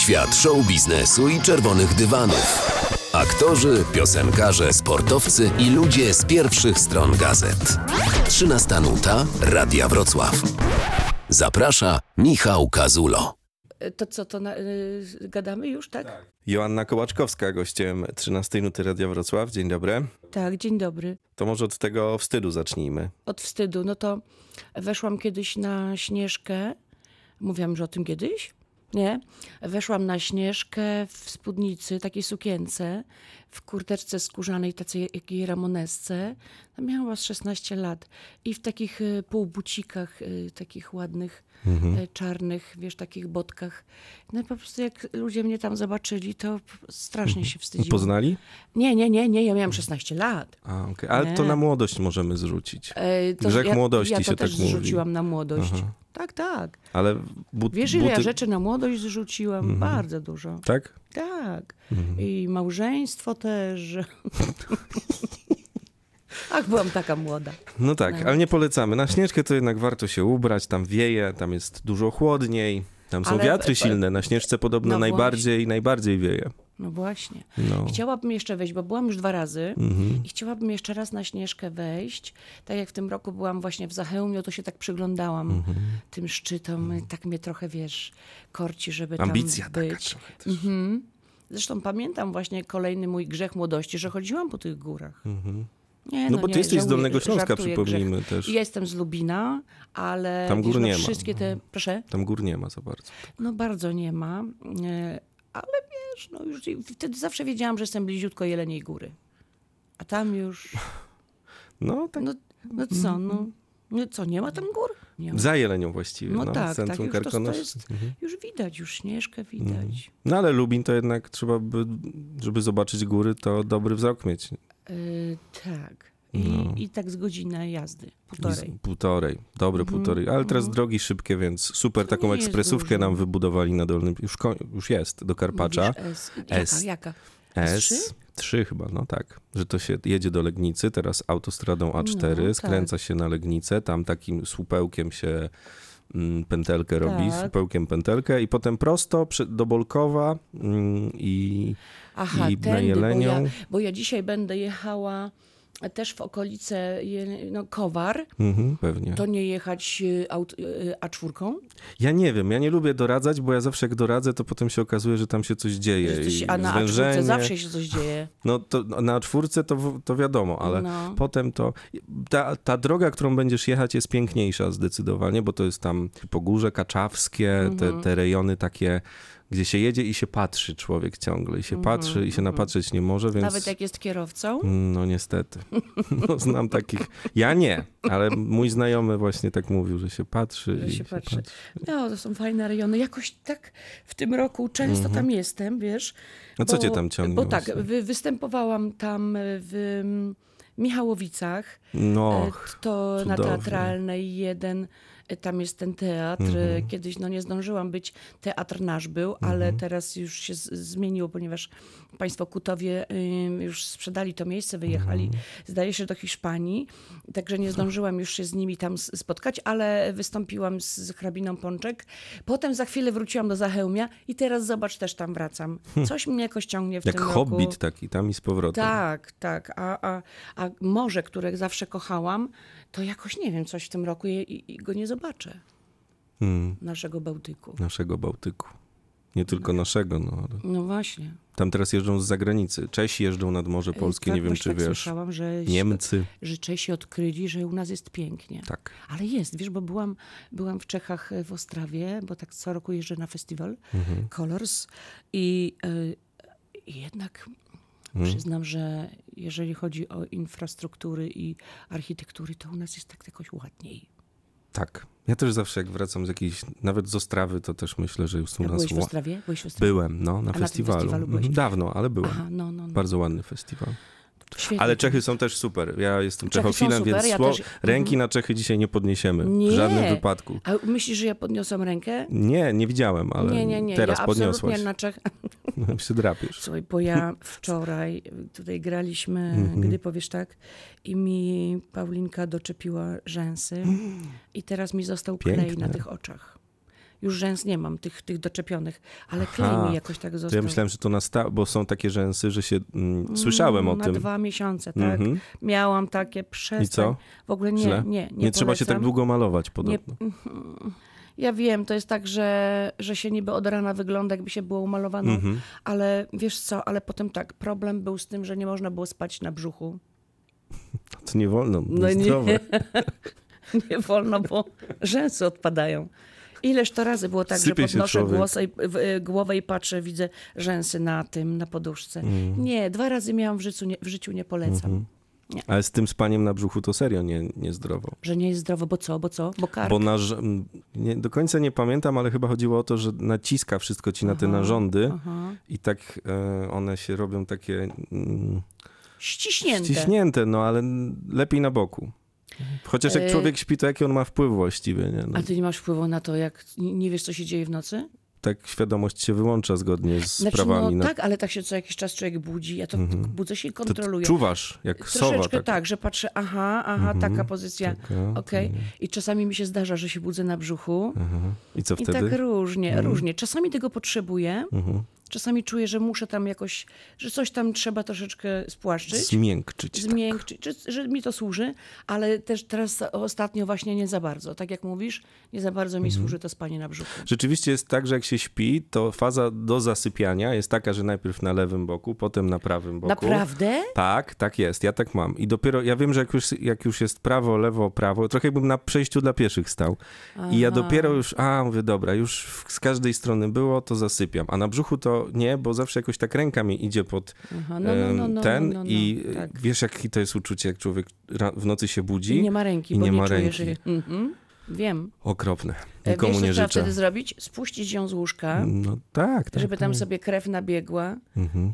Świat show biznesu i czerwonych dywanów. Aktorzy, piosenkarze, sportowcy i ludzie z pierwszych stron gazet. 13 nuta Radia Wrocław. Zaprasza Michał Kazulo. To co, to na, y, gadamy już, tak? Joanna Kołaczkowska, gościem 13 Nuty Radia Wrocław. Dzień dobry. Tak, dzień dobry. To może od tego wstydu zacznijmy. Od wstydu, no to weszłam kiedyś na Śnieżkę. Mówiłam już o tym kiedyś? Nie. Weszłam na Śnieżkę w spódnicy, takiej sukience, w kurteczce skórzanej, takiej jakiej ramonesce. Miałam z 16 lat. I w takich y, półbucikach, y, takich ładnych, y, czarnych, wiesz, takich botkach. No i po prostu jak ludzie mnie tam zobaczyli, to strasznie się wstydziłam. Poznali? Nie, nie, nie, nie, ja miałam 16 lat. A, okej. Ale Nie. to na młodość możemy zrzucić. E, Grzech ja, młodości ja to się też tak mówi. zrzuciłam na młodość. Aha. Tak, tak. Ale but, Wiesz, ile ja buty... rzeczy na młodość zrzuciłam? Bardzo dużo. Tak? Tak. I małżeństwo też. Ach, byłam taka młoda. No tak, ale nie polecamy. Na Śnieżkę to jednak warto się ubrać, tam wieje, tam jest dużo chłodniej. Tam są Ale- wiatry silne. Na Śnieżce podobno no najbardziej, najbardziej wieje. No właśnie. No. Chciałabym jeszcze wejść, bo byłam już dwa razy Mhm. i chciałabym jeszcze raz na Śnieżkę wejść. Tak jak w tym roku byłam właśnie w Zachełmiu, to się tak przyglądałam Mhm. tym szczytom. Tak mnie trochę, wiesz, korci, żeby Ambicja tam być. Mhm. Zresztą pamiętam właśnie kolejny mój grzech młodości, że chodziłam po tych górach. Nie, No bo ty nie, jesteś z Dolnego Śląska, przypomnijmy grzech. też. Ja jestem z Lubina, ale Tam gór wiesz, no, nie ma. wszystkie te... Proszę? Tam gór nie ma za bardzo. No bardzo nie ma, e, ale wiesz, no już wtedy zawsze wiedziałam, że jestem bliziutko Jeleniej Góry. A tam już, No tak. no, no co, no, no co, nie ma tam gór? Nie ma. Za Jelenią właściwie, No no, tak, w centrum tak, już to, to jest, już widać, już Śnieżkę widać. No ale Lubin to jednak trzeba by, żeby zobaczyć góry, to dobry wzrok mieć. E, tak. I, No. I tak z godzinę jazdy, półtorej. Z, półtorej, dobre półtorej. Ale teraz drogi szybkie, więc super To taką ekspresówkę nam wybudowali na Dolnym. Już, już jest, do Karpacza. Mówisz S, jaka, S. jaka? S. trzy? Trzy chyba, no tak. Że to się jedzie do Legnicy, teraz autostradą A4, No, skręca się na Legnicę, tam takim słupełkiem się mm, pętelkę robi, Tak. słupełkiem pętelkę i potem prosto do Bolkowa mm, i, Aha, i na tędy, bo ja, Jelenią. bo ja dzisiaj będę jechała też w okolice no, Kowar. Mhm, pewnie. To nie jechać y, aut, y, A4? Ja nie wiem, ja nie lubię doradzać, bo ja zawsze jak doradzę, to potem się okazuje, że tam się coś dzieje. Coś- i A na zwężenie. A4 zawsze się coś dzieje. No to na czwórce to, w- to wiadomo, ale No. potem to... Ta, ta droga, którą będziesz jechać jest piękniejsza zdecydowanie, bo to jest tam Pogórze Kaczawskie, Mhm. te, te rejony takie, gdzie się jedzie i się patrzy człowiek ciągle i się patrzy i się napatrzeć nie może, więc... Nawet jak jest kierowcą. No niestety. No, znam takich. Ja nie, ale mój znajomy właśnie tak mówił, że się patrzy Że i się patrzy. No, to są fajne rejony. Jakoś tak w tym roku często tam jestem, wiesz. No co cię tam ciągnie Bo tak, wy, występowałam tam w mm, Michałowicach. No, to na cudownie. teatralnej jeden, tam jest ten teatr. Mhm. E, Kiedyś no nie zdążyłam być, teatr nasz był, ale teraz już się zmieniło, ponieważ państwo Kutowie już sprzedali to miejsce, wyjechali, Mhm. zdaje się, do Hiszpanii. Także nie zdążyłam już się z nimi tam spotkać, ale wystąpiłam z, hrabiną Pączek. Potem za chwilę wróciłam do Zachełmia i teraz zobacz, też tam wracam. Coś mnie jakoś ciągnie w jak tym hobbit roku. taki, tam i z powrotem. Tak, tak. A, a, a morze, które zawsze kochałam, to jakoś nie wiem, coś w tym roku i, i, i go nie zobaczę. Mm, Naszego Bałtyku. naszego Bałtyku. Nie tylko naszego, no ale No właśnie. tam teraz jeżdżą z zagranicy. Czesi jeżdżą nad Morze Polskie, tak, nie wiem czy tak wiesz. Słyszałam, że, Niemcy, że Czesi odkryli, że u nas jest pięknie. tak. Ale jest, wiesz, bo byłam, byłam w Czechach e, w Ostrawie, bo tak co roku jeżdżę na festiwal Mhm. Colors i y, i jednak Mhm. przyznam, że jeżeli chodzi o infrastruktury i architektury, to u nas jest tak jakoś ładniej. Tak. Ja też zawsze jak wracam z jakiejś, nawet z Ostrawy, to też myślę, że już u A nas... byłeś w Ostrawie? Byłeś w Ostrawie? Byłem, no, na tym festiwalu. byłeś? Mhm. Dawno, ale byłem. Aha, no, no, no. Bardzo ładny festiwal. Świetnie. Ale Czechy są też super. Ja jestem Czechy Czechofilem, więc ja też- ręki na Czechy dzisiaj nie podniesiemy. Nie. W żadnym wypadku. A myślisz, że ja podniosłam rękę? Nie, nie widziałem, ale nie, nie, nie. teraz ja podniosłaś. absolutnie na Czech... się drapiesz. Słuchaj, bo ja wczoraj tutaj graliśmy, Mhm. gdy powiesz tak, i mi Paulinka doczepiła rzęsy i teraz mi został klej Piękne. na tych oczach. Już rzęs nie mam, tych, tych doczepionych, ale klej Aha. mi jakoś tak został. ja myślałem, że to na sta- bo są takie rzęsy, że się... Mm, słyszałem o na tym. dwa miesiące, tak. Mhm. Miałam takie przestań. I co? W ogóle nie, Źle? nie, nie, Nie, trzeba się tak długo malować podobno. Ja wiem, to jest tak, że, że się niby od rana wygląda, jakby się było umalowaną, Mhm. ale wiesz co, ale potem tak, problem był z tym, że nie można było spać na brzuchu. To nie wolno, No nie. Nie wolno, bo rzęsy odpadają. Ileż to razy było tak, Sypie że podnoszę człowiek. głos i, w, y, głowę i patrzę, widzę rzęsy na tym, na poduszce. Mm. Nie, dwa razy miałam w życiu, nie, w życiu nie polecam. Mhm. Ale z tym spaniem na brzuchu to serio nie, niezdrowo. Że nie jest zdrowo, bo co, bo co? Bo kark. Bo naż... nie, do końca nie pamiętam, ale chyba chodziło o to, że naciska wszystko ci na te Aha, narządy Aha. i tak e, one się robią takie mm, Ściśnięte. ściśnięte, no ale lepiej na boku. Chociaż jak E, człowiek śpi, to jaki on ma wpływ właściwie, nie? No, A ty nie masz wpływu na to, jak nie nie wiesz, co się dzieje w nocy? Tak świadomość się wyłącza zgodnie z Znaczy, prawami. no no. tak, ale tak się co jakiś czas człowiek budzi, ja to budzę się i to kontroluję. czuwasz, jak sowa. Troszeczkę Tak. tak, że patrzę, aha, aha, taka pozycja, okej. I czasami mi się zdarza, że się budzę na brzuchu Aha. I co i wtedy? Mhm. tak różnie, różnie. Czasami tego potrzebuję, czasami czuję, że muszę tam jakoś, że coś tam trzeba troszeczkę spłaszczyć. Zmiękczyć. tak. Zmiękczyć, czy, że mi to służy, ale też teraz ostatnio właśnie nie za bardzo. Tak jak mówisz, nie za bardzo mi Mhm. służy to spanie na brzuchu. Rzeczywiście jest tak, że jak się śpi, to faza do zasypiania jest taka, że najpierw na lewym boku, potem na prawym boku. Naprawdę? Tak, tak jest, ja tak mam. I dopiero, ja wiem, że jak już, jak już jest prawo, lewo, prawo, trochę jakbym na przejściu dla pieszych stał. I ja dopiero już, a mówię, dobra, już z każdej strony było, to zasypiam. A na brzuchu to nie, bo zawsze jakoś tak ręka mi idzie pod Aha, no, no, no, no, ten i tak. wiesz, jakie to jest uczucie, jak człowiek w nocy się budzi. I nie ma ręki, i bo nie nie, ma ręki. że- Mhm. Wiem. Okropne. E, Nikomu Wiesz, nie trzeba życzę. wtedy zrobić? Spuścić ją z łóżka, No tak, tak. żeby tam sobie krew nabiegła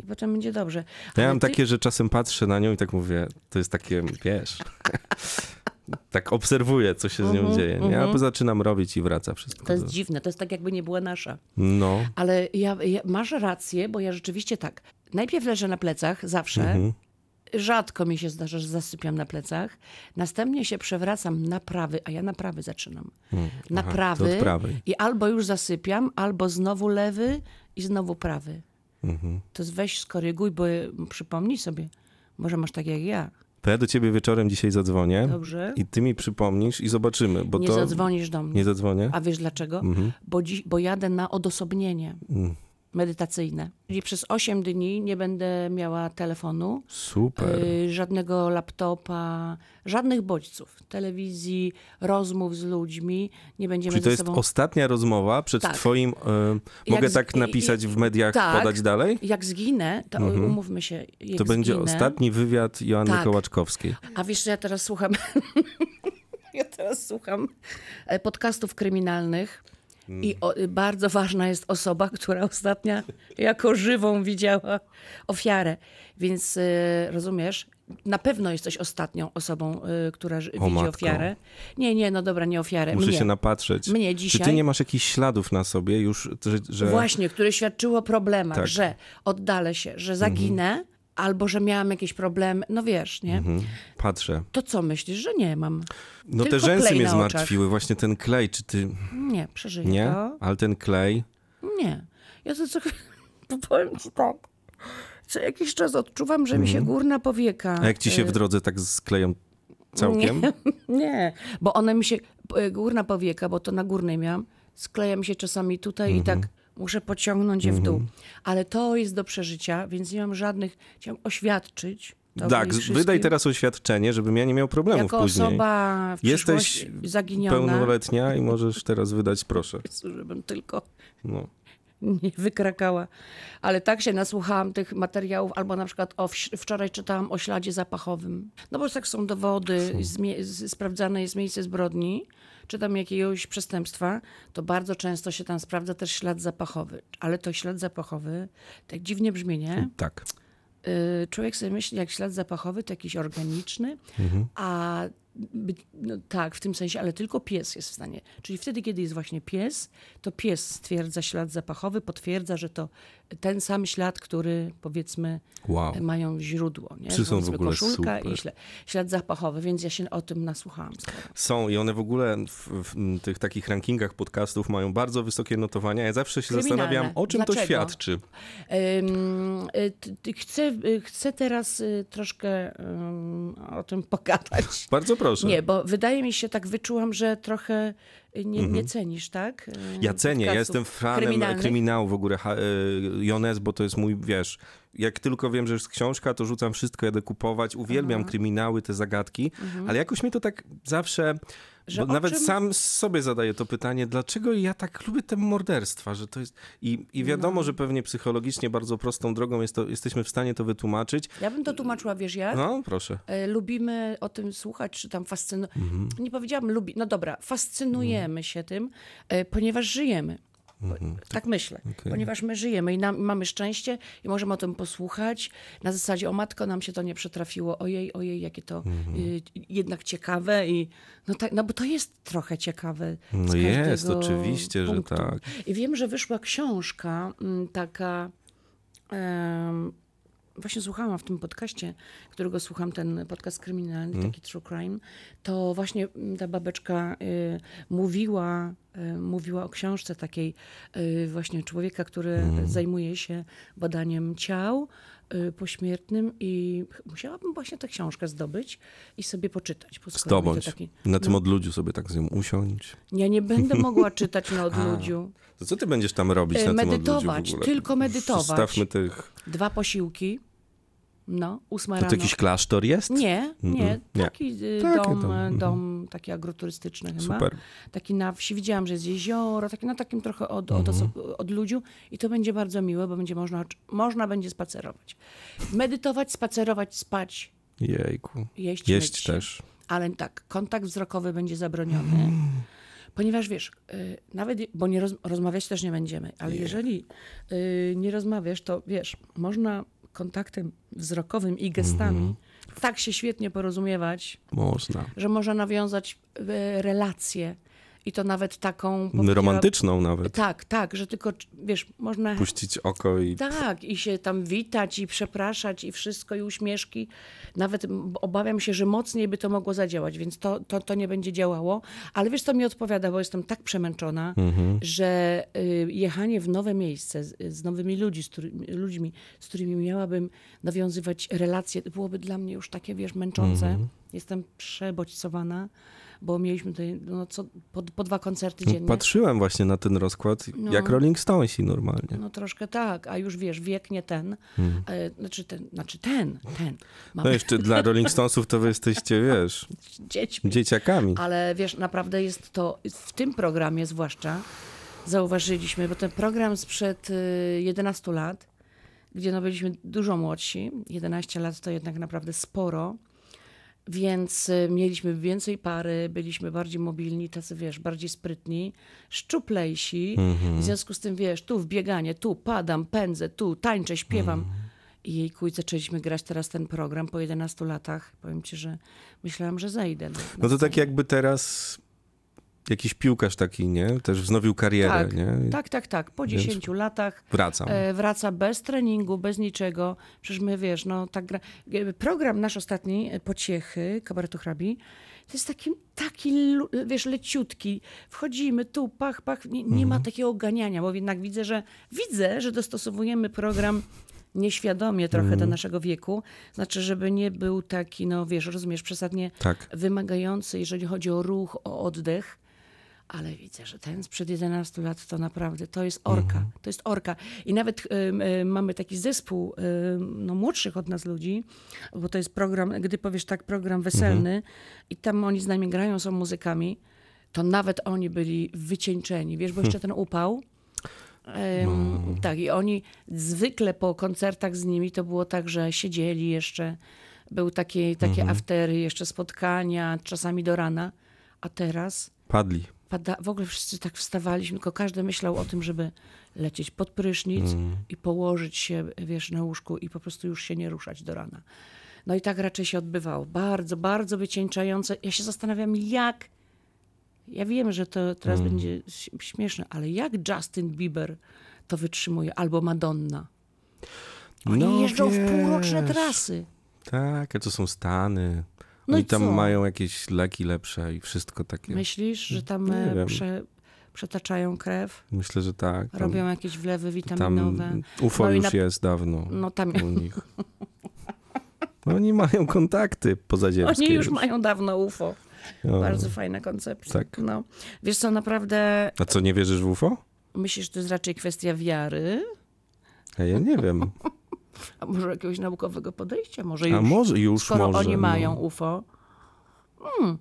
i potem będzie dobrze. Ja Ale mam ty- takie, że czasem patrzę na nią i tak mówię, to jest takie, wiesz, tak obserwuję, co się z nią dzieje, nie? A potem zaczynam robić i wraca wszystko. To jest do- dziwne, to jest tak jakby nie była nasza. No, Ale ja, ja, masz rację, bo ja rzeczywiście tak. Najpierw leżę na plecach, zawsze. Mhm. Rzadko mi się zdarza, że zasypiam na plecach. Następnie się przewracam na prawy, a ja na prawy zaczynam. Na Mm, Aha, to prawy. I albo już zasypiam, albo znowu lewy i znowu prawy. Mhm. To jest weź skoryguj, bo przypomnij sobie. Może masz tak jak ja. To ja do ciebie wieczorem dzisiaj zadzwonię Dobrze? i ty mi przypomnisz i zobaczymy, bo Nie to... zadzwonisz do mnie. Nie zadzwonię? A wiesz dlaczego? Bo, dziś, bo jadę na odosobnienie medytacyjne. Czyli przez 8 dni nie będę miała telefonu, Super. y, żadnego laptopa, żadnych bodźców, telewizji, rozmów z ludźmi. Nie będziemy Czyli to jest sobą... ostatnia rozmowa przed Tak. twoim... Jak mogę z- tak napisać w mediach, tak. podać dalej? Jak zginę, to umówmy się, Mhm. To będzie zginę, ostatni wywiad Joanny Tak. Kołaczkowskiej. A wiesz, co ja teraz słucham? ja teraz słucham e, podcastów kryminalnych. I o, bardzo ważna jest osoba, która ostatnio jako żywą widziała ofiarę. Więc y, rozumiesz, na pewno jesteś ostatnią osobą, y, która O widzi matko. ofiarę. Nie, nie, no dobra, nie ofiarę. Muszę mnie. się napatrzeć. Mnie Czy dzisiaj. ty nie masz jakichś śladów na sobie już, że... że... Właśnie, które świadczyło o problemach, Tak. że oddalę się, że zaginę, albo że miałam jakieś problemy. No wiesz, nie? Mhm. Patrzę. To co myślisz, że nie mam? No te Tylko rzęsy klej mnie zmartwiły, właśnie ten klej, czy ty... Nie, przeżyję Nie? to. Ale ten klej... Nie. Ja to co... Powiem ci tak. Co jakiś czas odczuwam, że mi się górna powieka... Mhm. A jak ci się w y, drodze tak skleją całkiem? Nie, bo one mi się... y, Górna powieka, bo to na górnej miałam, skleja mi się czasami tutaj i Mhm. tak muszę pociągnąć je w dół. Ale to jest do przeżycia, więc nie mam żadnych... Chciałam oświadczyć. tobie Tak, wydaj teraz oświadczenie, żebym ja nie miał problemów Jako później. osoba w Jesteś zaginiona, pełnoletnia i możesz teraz wydać, proszę. żebym tylko No. nie wykrakała. Ale tak się nasłuchałam tych materiałów, albo na przykład o, wczoraj czytałam o śladzie zapachowym. No bo tak są dowody, z- sprawdzane jest miejsce zbrodni, czy tam jakiegoś przestępstwa, to bardzo często się tam sprawdza też ślad zapachowy. Ale to ślad zapachowy, tak dziwnie brzmi, nie? Tak. Y, Człowiek sobie myśli, jak ślad zapachowy, to jakiś organiczny, a być, no, tak, w tym sensie, ale tylko pies jest w stanie. Czyli wtedy, kiedy jest właśnie pies, to pies stwierdza ślad zapachowy, potwierdza, że to ten sam ślad, który powiedzmy Wow. mają źródło. Nie? Psy są w ogóle koszulka super. i ślad, ślad zapachowy, więc ja się o tym nasłuchałam. Są i one w ogóle w, w tych takich rankingach podcastów mają bardzo wysokie notowania. Ja zawsze się zastanawiam, o czym to Dlaczego? świadczy. Ym, y, t- t- Chcę, chcę teraz y, troszkę ym, o tym pogadać. Bardzo proszę. Nie, bo wydaje mi się, tak wyczułam, że trochę y, nie, nie cenisz, tak? Y, Mhm. Ja cenię, ja jestem fanem kryminału w ogóle. y, Jones, bo to jest mój, wiesz, jak tylko wiem, że jest książka, to rzucam wszystko, jadę kupować. Uwielbiam kryminały, te zagadki, ale jakoś mnie to tak zawsze... Mhm. Że bo nawet czym- sam sobie zadaję to pytanie, dlaczego ja tak lubię te morderstwa, że to jest... I, i wiadomo, No. że pewnie psychologicznie bardzo prostą drogą jest to, jesteśmy w stanie to wytłumaczyć. Ja bym to tłumaczyła, wiesz jak? No, proszę. E, Lubimy o tym słuchać, czy tam fascynujemy. Mhm. Nie powiedziałabym lubi. No dobra, fascynujemy się tym, e, ponieważ żyjemy. Tak myślę. Mhm. Okej. Ponieważ my żyjemy i nam, mamy szczęście i możemy o tym posłuchać. Na zasadzie, o matko, nam się to nie przetrafiło. Ojej, ojej, jakie to Mhm. y, jednak ciekawe. I, no, tak, no bo to jest trochę ciekawe. No jest, oczywiście, że punktu. tak. I wiem, że wyszła książka mm, taka. właśnie słuchałam w tym podcaście, którego słucham, ten podcast kryminalny, Mhm. taki true crime, to właśnie mm, ta babeczka y, mówiła, mówiła o książce takiej y, właśnie człowieka, który Mhm. zajmuje się badaniem ciał y, pośmiertnym i musiałabym właśnie tę książkę zdobyć i sobie poczytać. to Zdobądź. taki- Na tym no, odludziu sobie tak z nią usiąść. Ja nie będę mogła czytać na odludziu. To co ty będziesz tam robić E, na tym odludziu medytować, tylko medytować. Stawmy tych... Dwa posiłki. No, ósma To, rano. to jakiś klasztor jest? Nie, nie. Mhm. Nie. Taki y, Takie dom, tam, e, mhm. dom taki agroturystyczny chyba. Super. Taki na wsi. Widziałam, że jest jezioro, taki na takim trochę od, od, Mhm. od, od ludziu i to będzie bardzo miłe, bo będzie można, można będzie spacerować. Medytować, spacerować, spać, Jejku. jeść, Jeść też. Ale tak, kontakt wzrokowy będzie zabroniony. Ponieważ wiesz, y, nawet, bo nie roz, rozmawiać też nie będziemy, ale jeżeli y, nie rozmawiasz, to wiesz, można kontaktem wzrokowym i gestami Mhm. tak się świetnie porozumiewać, Można. że można nawiązać y, relację i to nawet taką... Romantyczną nawet. Tak, tak, że tylko, wiesz, można... Puścić oko i... Tak, i się tam witać, i przepraszać, i wszystko, i uśmieszki. Nawet obawiam się, że mocniej by to mogło zadziałać, więc to, to, to nie będzie działało. Ale wiesz, to mi odpowiada, bo jestem tak przemęczona, Mhm. że y, jechanie w nowe miejsce z, z nowymi ludzi, z którymi, ludźmi, z którymi miałabym nawiązywać relacje, byłoby dla mnie już takie, wiesz, męczące. Mhm. Jestem przebodźcowana, bo mieliśmy tutaj no, co, po, po dwa koncerty No, dziennie. Patrzyłem właśnie na ten rozkład, No. jak Rolling Stonesi normalnie. No troszkę tak, a już wiesz, wiek nie ten, e, znaczy ten, znaczy ten, ten. No Mamy jeszcze dla Rolling Stonesów to wy jesteście, wiesz, dziećmi. dzieciakami. Ale wiesz, naprawdę jest to, w tym programie zwłaszcza, zauważyliśmy, bo ten program sprzed y, 11 lat, gdzie no byliśmy dużo młodsi, 11 lat to jednak naprawdę sporo, więc y, mieliśmy więcej pary, byliśmy bardziej mobilni, tacy wiesz, bardziej sprytni, szczuplejsi. W związku z tym wiesz, tu w bieganie, tu padam, pędzę, tu tańczę, śpiewam. I jejku, i zaczęliśmy grać teraz ten program po 11 latach. Powiem ci, że myślałam, że zejdę. na No to tak jakby teraz jakiś piłkarz taki, nie? Też wznowił karierę, Tak, nie? Tak, tak, tak. Po Więc 10 latach Wracam. e, wraca bez treningu, bez niczego. Przecież my, wiesz, no tak gra... Program nasz ostatni, e, Pociechy, Kabaretu Hrabi, to jest taki, taki, wiesz, leciutki. Wchodzimy tu, pach, pach. Nie, nie Mhm. ma takiego ganiania, bo jednak widzę, że widzę, że dostosowujemy program nieświadomie trochę Mhm. do naszego wieku. Znaczy, żeby nie był taki, no wiesz, rozumiesz, przesadnie Tak. wymagający, jeżeli chodzi o ruch, o oddech. Ale widzę, że ten sprzed 11 lat to naprawdę, to jest orka. Mhm. To jest orka. I nawet ym, ym, mamy taki zespół ym, no, młodszych od nas ludzi, bo to jest program, gdy powiesz tak, program weselny Mhm. i tam oni z nami grają, są muzykami, to nawet oni byli wycieńczeni, wiesz, bo jeszcze ten upał. Ym, No. Tak, i oni zwykle po koncertach z nimi to było tak, że siedzieli jeszcze, był takie, takie Mhm. aftery, jeszcze spotkania, czasami do rana, a teraz Padli. Pada, w ogóle wszyscy tak wstawaliśmy, tylko każdy myślał o tym, żeby lecieć pod prysznic Mm. i położyć się, wiesz, na łóżku i po prostu już się nie ruszać do rana. No i tak raczej się odbywało. Bardzo, bardzo wycieńczające. Ja się zastanawiam, jak. Ja wiem, że to teraz Mm. będzie śmieszne, ale jak Justin Bieber to wytrzymuje, albo Madonna. Oni No jeżdżą w półroczne wiesz. trasy. Tak, a to są Stany. No Oni i tam co? mają jakieś leki lepsze i wszystko takie. Myślisz, że tam e, prze, przetaczają krew, Myślę, że tak. Tam, robią jakieś wlewy tam witaminowe? UFO No już na- jest dawno No tam u nich. No, Oni mają kontakty pozaziemskie. oni już mają dawno UFO. O. Bardzo fajna koncepcja. Tak. No. Wiesz co, naprawdę A co, nie wierzysz w UFO? myślisz, że to jest raczej kwestia wiary? A ja nie wiem. A może jakiegoś naukowego podejścia? Może już, A może już skoro może. oni no. mają UFO? Hmm.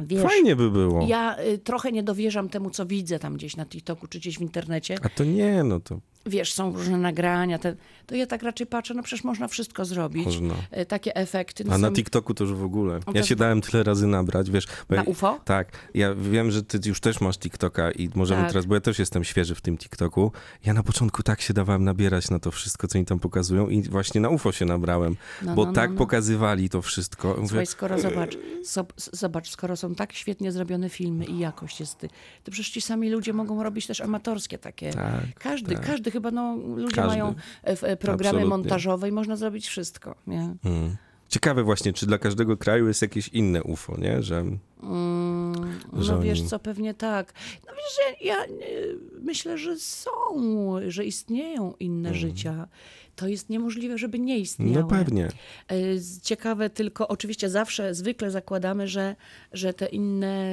Wiesz, Fajnie by było. ja y, trochę nie dowierzam temu, co widzę tam gdzieś na TikToku czy gdzieś w internecie. A to nie, no to Wiesz, są różne nagrania, te, to ja tak raczej patrzę, no przecież można wszystko zrobić. można. Y, Takie efekty. No A na są- TikToku to już w ogóle. No Ja się dałem tyle razy nabrać, wiesz. Na ja- UFO? Tak, ja wiem, że ty już też masz TikToka i możemy Tak. teraz, bo ja też jestem świeży w tym TikToku. Ja na początku tak się dawałem nabierać na to wszystko, co oni tam pokazują i właśnie na UFO się nabrałem, No, bo no, no, tak no. pokazywali to wszystko. Mówię, Słuchaj, skoro zobacz, so, zobacz, skoro są tak świetnie zrobione filmy i jakość jest, to przecież ci sami ludzie mogą robić też amatorskie takie. tak, Każdy, tak. każdy chyba, no, ludzie Każdy. mają e, e, programy Absolutnie. montażowe i można zrobić wszystko, nie? Mm. Ciekawe właśnie, czy dla każdego kraju jest jakieś inne UFO, nie? Że Mm, Że no wiesz oni- co, pewnie tak. No wiesz, że ja e, myślę, że są, że istnieją inne Mm. życia. To jest niemożliwe, żeby nie istniały. no pewnie. Ciekawe tylko, oczywiście zawsze, zwykle zakładamy, że, że te inne,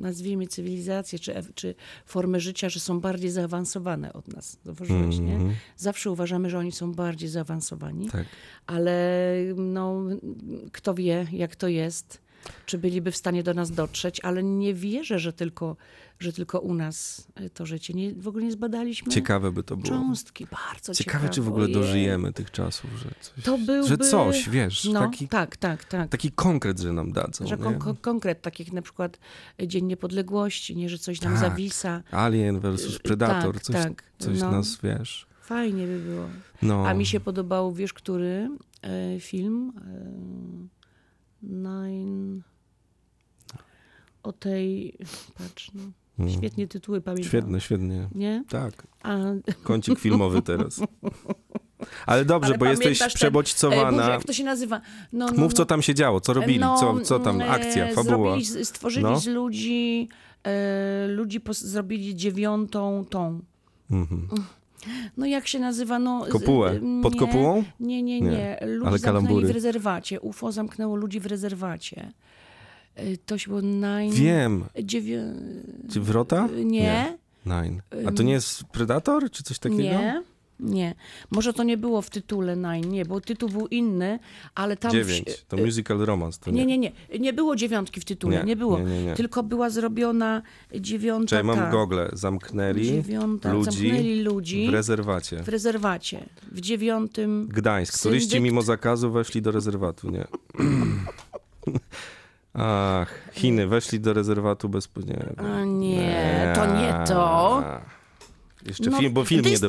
nazwijmy cywilizacje, czy, czy formy życia, że są bardziej zaawansowane od nas. Zauważyłeś, nie? Mhm. Zawsze uważamy, że oni są bardziej zaawansowani, Tak. ale no, kto wie, jak to jest, czy byliby w stanie do nas dotrzeć, ale nie wierzę, że tylko, że tylko u nas e, to życie. Nie, w ogóle nie zbadaliśmy Ciekawe by to było. cząstki, bardzo ciekawe. Ciekawe, czy w ogóle dożyjemy tych czasów, że coś, To byłby... że coś, wiesz, No, taki, tak, tak, tak. taki konkret, że nam dadzą. Że kon- kon- konkret, tak jak na przykład Dzień Niepodległości, nie, że coś nam Tak. zawisa. Alien versus Predator, tak, coś, tak, coś no. nas, wiesz. Fajnie by było. No. A mi się podobał, wiesz, który e, film? Nine... O tej... Patrz, no. Mm. Świetnie tytuły pamiętam. Świetne, świetnie. Nie? Tak, A, kącik filmowy teraz. Ale dobrze, Ale bo jesteś ten- e, Boże, przebodźcowana. jak to się nazywa? No, no, Mów, co no. tam się działo, co robili, No, co, co tam, e, akcja, fabuła. Zrobili, stworzyli No. z ludzi, e, ludzi zrobili dziewiątą tą. Mhm. No jak się nazywa? No, Kopułę. nie, Pod kopułą? Nie, nie, Nie, nie. Ludzi ale zamknęli kalambury. w rezerwacie. UFO zamknęło ludzi w rezerwacie. E, To się było nine... Wiem. Dziewię... Wrota? Nie. Nine. A to nie jest Predator, czy coś takiego? Nie. Nie. Może to nie było w tytule Nine, nie, bo tytuł był inny, ale tam... Dziewięć. To musical romance, to nie. Nie, nie, nie. Nie było dziewiątki w tytule, Nie, nie, było. nie, nie. Tylko była zrobiona dziewiąta. Czekaj, mam ta, gogle. Zamknęli Dziewiąta, ludzi zamknęli ludzi w rezerwacie. w rezerwacie. W dziewiątym. Gdańsk. Turyści Syndykt- mimo zakazu weszli do rezerwatu, nie? Ach, Chiny weszli do rezerwatu bez... Nie, A nie, to nie to. Jeszcze No, film, bo film nie... Do...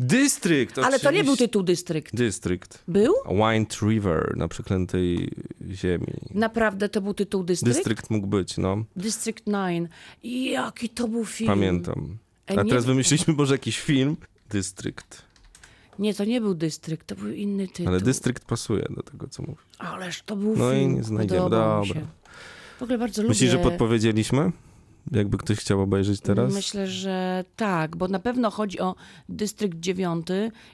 Dystrykt. Ale to nie był tytuł Dystrykt. Dystrykt. Był? Wind River na przeklętej ziemi. Naprawdę to był tytuł Dystrykt? Dystrykt mógł być, no. District 9. Jaki to był film? Pamiętam. E, A nie- teraz wymyśliliśmy może jakiś film. Dystrykt. Nie, to nie był Dystrykt, to był inny tytuł. Ale dystrykt pasuje do tego, co mówisz. Ależ to był No i film. nie znajdziemy. Podobał mi Dobra. W ogóle bardzo Myślisz, że lubię... podpowiedzieliśmy? Jakby ktoś chciał obejrzeć teraz? Myślę, że tak, bo na pewno chodzi o Dystrykt 9.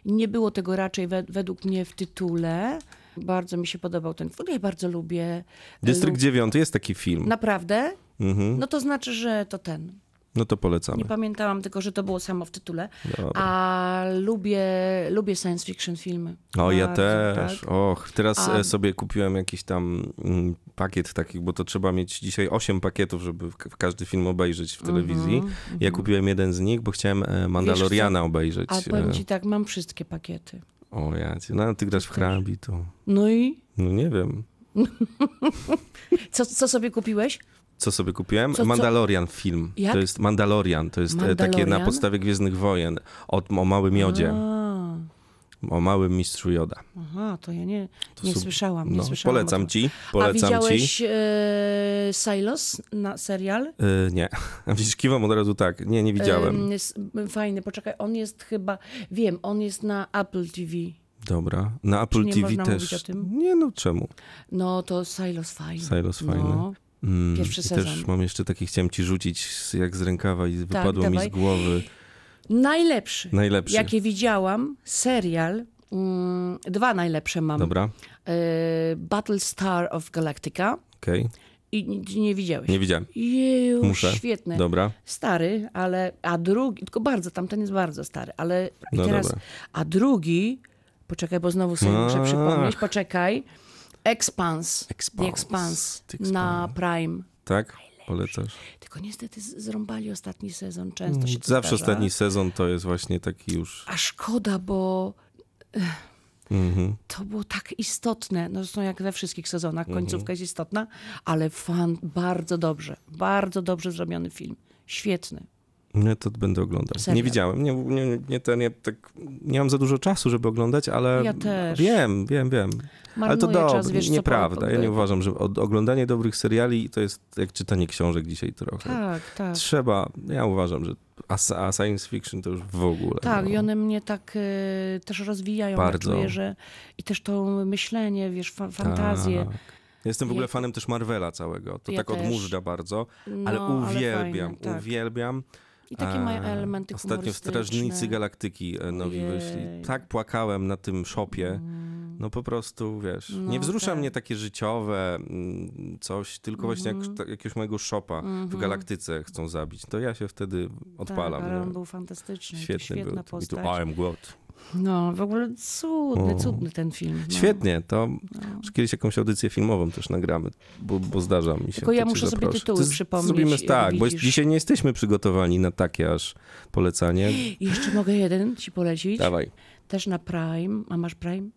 Nie było tego raczej we, według mnie w tytule. Bardzo mi się podobał ten film. Ja bardzo lubię. Dystrykt lu- 9 jest taki film. Naprawdę? Mhm. No to znaczy, że to ten. No to polecamy. Nie pamiętałam tylko, że to było samo w tytule. Dobra. A lubię, lubię science fiction filmy. O, ja Bardzo, też. tak. Och, teraz A- e, sobie kupiłem jakiś tam mm, pakiet takich, bo to trzeba mieć dzisiaj 8 pakietów, żeby każdy film obejrzeć w telewizji. Mhm, Ja kupiłem jeden z nich, bo chciałem e, Mandaloriana obejrzeć. A powiem E, ci tak, mam wszystkie pakiety. O ja cię, no ty grasz w hrabi, to No i no nie wiem. co, co sobie kupiłeś? Co sobie kupiłem? Co- co? Mandalorian film. Jak? To jest Mandalorian, to jest e, takie na podstawie Gwiezdnych Wojen, od, o Małym Miodzie. A, O małym mistrzu Joda. Aha, to ja nie, nie słyszałam, nie no, słyszałam. o Polecam ci, A polecam widziałeś ci. e, Silos na serial? Y, nie, a widzisz, kiwam od razu tak. Nie, nie widziałem. Fajny, poczekaj, on jest chyba, wiem, on jest na Apple TV. Dobra. Na Apple TV też. o? Nie, no czemu? No to Silos fajny. Silos fajny. No. Mm, Pierwszy i sezon. też mam jeszcze taki, chciałem ci rzucić jak z rękawa i wypadło mi z dawaj. głowy. Najlepszy, Najlepszy. jakie widziałam, serial, mm, dwa najlepsze mam. Dobra, E, Battlestar of Galactica okej. i nie, widziałeś. Nie widziałem. Jeju, Muszę. świetny. Dobra. Stary, ale, a drugi, tylko bardzo, tamten jest bardzo stary, ale i No teraz, dobra. a drugi, poczekaj, bo znowu sobie muszę Ach. przypomnieć, poczekaj, Expanse, Expanse. The Expanse, The na. Prime. Tak? Polecasz? Tylko niestety zrąbali ostatni sezon, często się Mm, Zawsze zdarza. ostatni sezon to jest właśnie taki już... A szkoda, bo Mhm. to było tak istotne. No zresztą jak we wszystkich sezonach, Mhm. końcówka jest istotna, ale fan, bardzo dobrze, bardzo dobrze zrobiony film. Świetny. Nie, to będę oglądał. Serial. Nie widziałem. Nie, nie, nie, ten, nie, tak, nie mam za dużo czasu, żeby oglądać, ale Ja też. wiem, wiem, wiem. Ale to co nieprawda. po- Ja nie uważam, że oglądanie dobrych seriali to jest jak czytanie książek dzisiaj trochę. Tak, tak. Trzeba, ja uważam, że a, a science fiction to już w ogóle. Tak, no. i one mnie tak e, też rozwijają. Bardzo. Ja czuję, że i też to myślenie, wiesz, fa fantazję. Tak. Jestem w ogóle fanem też Marvela całego. To Ja tak też. odmóżdża bardzo, No, ale uwielbiam, fajne, tak. uwielbiam. I takie mają elementy Ostatnio Strażnicy. Galaktyki e, nowi Ojej. wyszli. Tak płakałem na tym shopie. No po prostu, wiesz, No, nie wzrusza tak. mnie takie życiowe mm, coś, tylko właśnie Mhm. jak, ta- jakiegoś mojego shopa w Galaktyce chcą zabić. To ja się wtedy odpalam. Tak, on był fantastyczny. Świetny Świetna był. I tu postać. I am God. No, w ogóle cudny, O. cudny ten film. No. Świetnie, to może kiedyś jakąś audycję filmową też nagramy, bo, bo zdarza mi się. Tylko ja to muszę sobie zaproszę. tytuły To przypomnieć, Zrobimy tak, bo dzisiaj nie jesteśmy przygotowani na takie aż polecanie. I jeszcze mogę jeden ci polecić. Dawaj. Też na Prime. A masz Prime?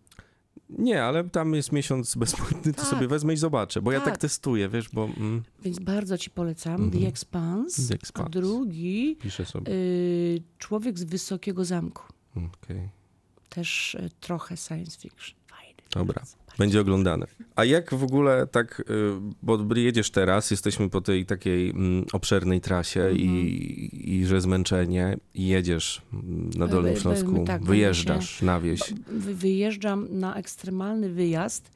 Nie, ale tam jest miesiąc bezpłatny, to Tak. sobie wezmę i zobaczę, bo ja tak Tak. testuję, wiesz, bo mm, Więc bardzo ci polecam. Mhm. The Expanse. The A Expanse. drugi piszę sobie. y, Człowiek z Wysokiego Zamku. Okej. Też y, trochę science fiction. Dobra. Będzie oglądane. A jak w ogóle tak, y, bo jedziesz teraz, jesteśmy po tej takiej mm, obszernej trasie Mhm. i, i że zmęczenie i jedziesz mm, na Dolnym Śląsku, tak, wyjeżdżasz na wieś. Wy- Wyjeżdżam na ekstremalny wyjazd.